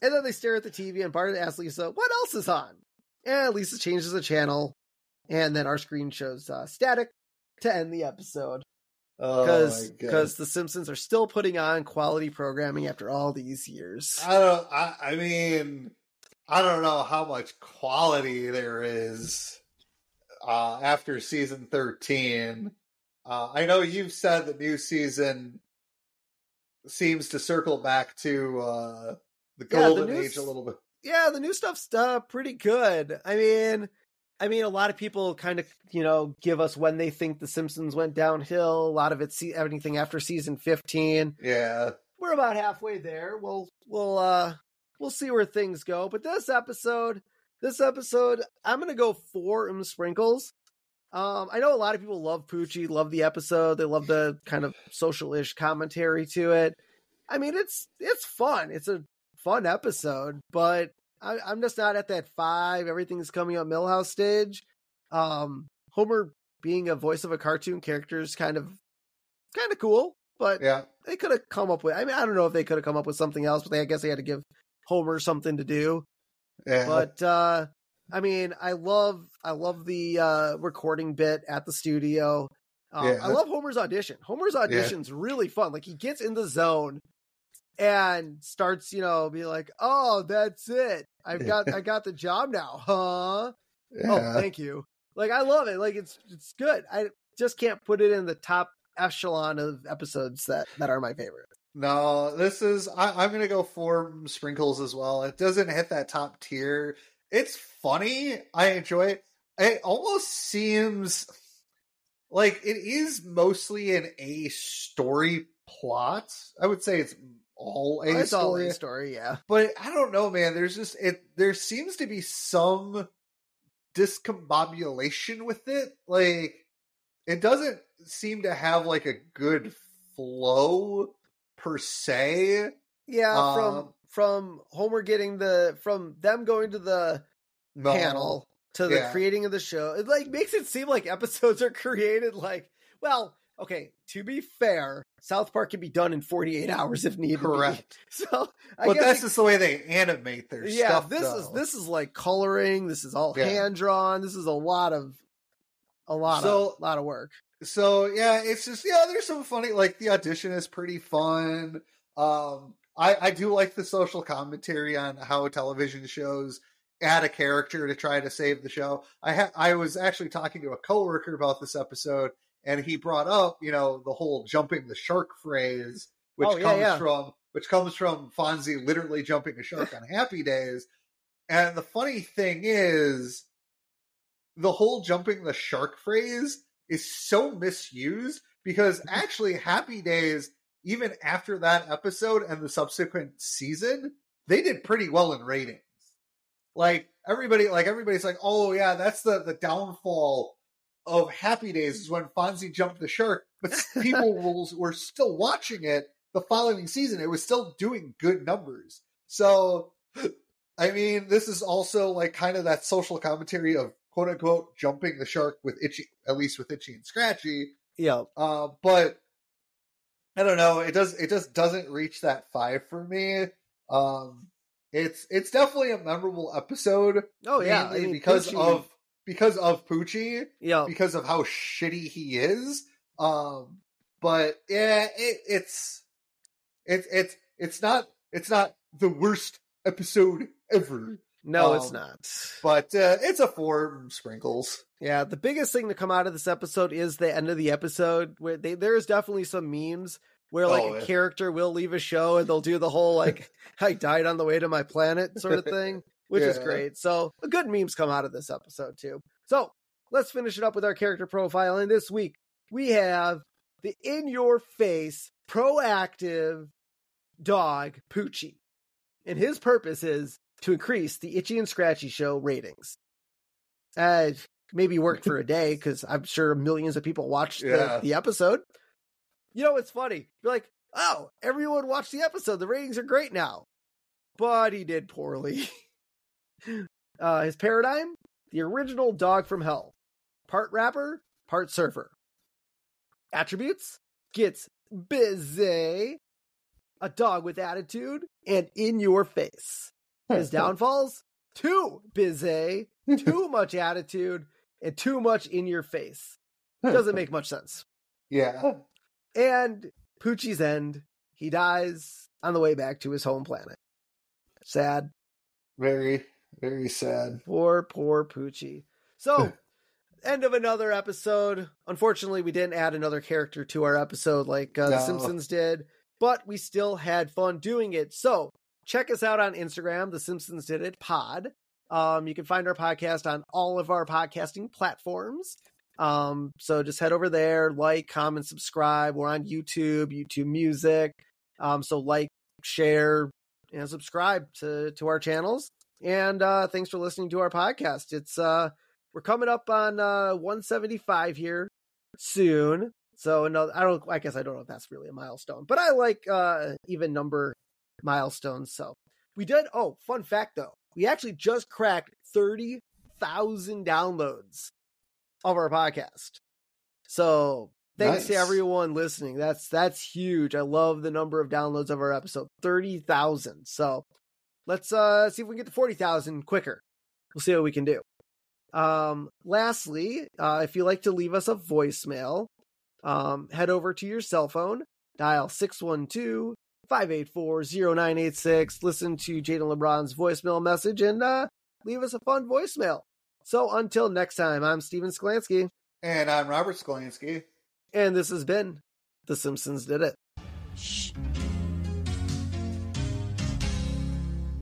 And then they stare at the TV, and Bart asks Lisa, What else is on? And Lisa changes the channel, and then our screen shows uh, static to end the episode. Oh Because the Simpsons are still putting on quality programming after all these years. I don't. I, I mean, I don't know how much quality there is uh, after season thirteen. Uh, I know you've said the new season seems to circle back to uh, the Yeah, the golden age a little bit. yeah, the new stuff's uh, pretty good. I mean, I mean, a lot of people kind of, you know, give us when they think the Simpsons went downhill. A lot of it's anything after season fifteen. Yeah, We're about halfway there. We'll we'll uh we'll see where things go. But this episode, this episode, I'm gonna go four and sprinkles. Um, I know a lot of people love Poochie, love the episode. They love the kind of social-ish commentary to it. I mean, it's it's fun. It's a fun episode, but I, I'm just not at that five. Everything's coming up Milhouse stage. Um, Homer being a voice of a cartoon character is kind of kind of cool, but yeah. they could have come up with. I mean, I don't know if they could have come up with something else, but they, I guess they had to give Homer something to do. Yeah. But uh, I mean, I love I love the uh, recording bit at the studio. Um, Yeah. I love Homer's audition. Homer's audition's really fun. Like he gets in the zone and starts, you know, be like, "Oh, that's it. I've got I got the job now, huh? Oh, thank you." Like I love it. Like it's it's good. I just can't put it in the top echelon of episodes that that are my favorite. No, this is. I, I'm going to go for sprinkles as well. It doesn't hit that top tier. It's funny. I enjoy it. It almost seems like it is mostly an A story plot. I would say it's all A it's all story, a story, yeah. but I don't know, man. There's just it. There seems to be some discombobulation with it. Like it doesn't seem to have like a good flow per se. Yeah, from Um, from Homer getting the from them going to the No. panel to the Yeah. creating of the show. It like makes it seem like episodes are created like well, okay, to be fair, South Park can be done in 48 hours if needed. Correct. So I But that's just the way they animate their yeah, stuff. this is this is like coloring, this is all Yeah. hand drawn. This is a lot of a lot So- of lot of work. So yeah, it's just yeah. There's some funny like the audition is pretty fun. Um, I I do like the social commentary on how television shows add a character to try to save the show. I ha- I was actually talking to a coworker about this episode, and he brought up you know the whole jumping the shark phrase, which Oh, yeah, comes yeah. from which comes from Fonzie literally jumping a shark on Happy Days. And the funny thing is, the whole jumping the shark phrase is so misused because actually Happy Days, even after that episode and the subsequent season, they did pretty well in ratings. like everybody like everybody's like, oh yeah, that's the the downfall of Happy Days is when Fonzie jumped the shark, but people were still watching it the following season. It was still doing good numbers. So, I mean, this is also like kind of that social commentary of quote unquote jumping the shark with Itchy, at least with Itchy and Scratchy. Yeah. Uh, but I don't know. It does. It just doesn't reach that five for me. Um, it's it's definitely a memorable episode. Oh yeah, I mean, because Poochie- of because of Poochie, yeah. because of how shitty he is. Um, but yeah, it, it's it's it's it's not it's not the worst episode ever. No, it's um, not. But uh, it's a four sprinkles. Yeah, the biggest thing to come out of this episode is the end of the episode where they, there's definitely some memes where like Oh, a yeah. character will leave a show and they'll do the whole like I died on the way to my planet sort of thing, which is great. So good memes come out of this episode too. So let's finish it up with our character profile. And this week we have the in your face proactive dog Poochie. And his purpose is to increase the Itchy and Scratchy show ratings. Uh, maybe worked for a day because I'm sure millions of people watched Yeah. the, the episode. You know, it's funny. You're like, oh, everyone watched the episode. The ratings are great now. But he did poorly. uh, his paradigm the original dog from hell, part rapper, part surfer. Attributes gets busy, a dog with attitude, and in your face. His downfalls too busy, too much attitude, and too much in your face. Doesn't make much sense. Yeah. And Poochie's end, he dies on the way back to his home planet. Sad. Very, very sad. Poor, poor Poochie. So, end of another episode. Unfortunately, we didn't add another character to our episode like uh, The Simpsons did, but we still had fun doing it. So, check us out on Instagram, The Simpsons Did It Pod. Um, you can find our podcast on all of our podcasting platforms. Um, so just head over there, like, comment, subscribe. We're on YouTube, YouTube Music. Um, so like, share, and subscribe to to our channels. And uh, thanks for listening to our podcast. It's uh, we're coming up on uh 175 here soon. So no, I don't. I guess I don't know if that's really a milestone, but I like uh even number milestones. So we did. Oh, fun fact though, we actually just cracked thirty thousand downloads of our podcast. So thanks to everyone listening. That's that's huge. I love the number of downloads of our episode. Thirty thousand. So let's uh see if we can get to forty thousand quicker. We'll see what we can do. Um, lastly, uh, if you'd like to leave us a voicemail, um, head over to your cell phone, dial 612 584 0986, listen to Jaden LeBron's voicemail message, and uh, leave us a fun voicemail. So until next time, I'm Steven Sklansky, And I'm Robert Skolansky. and this has been The Simpsons Did It. Shh.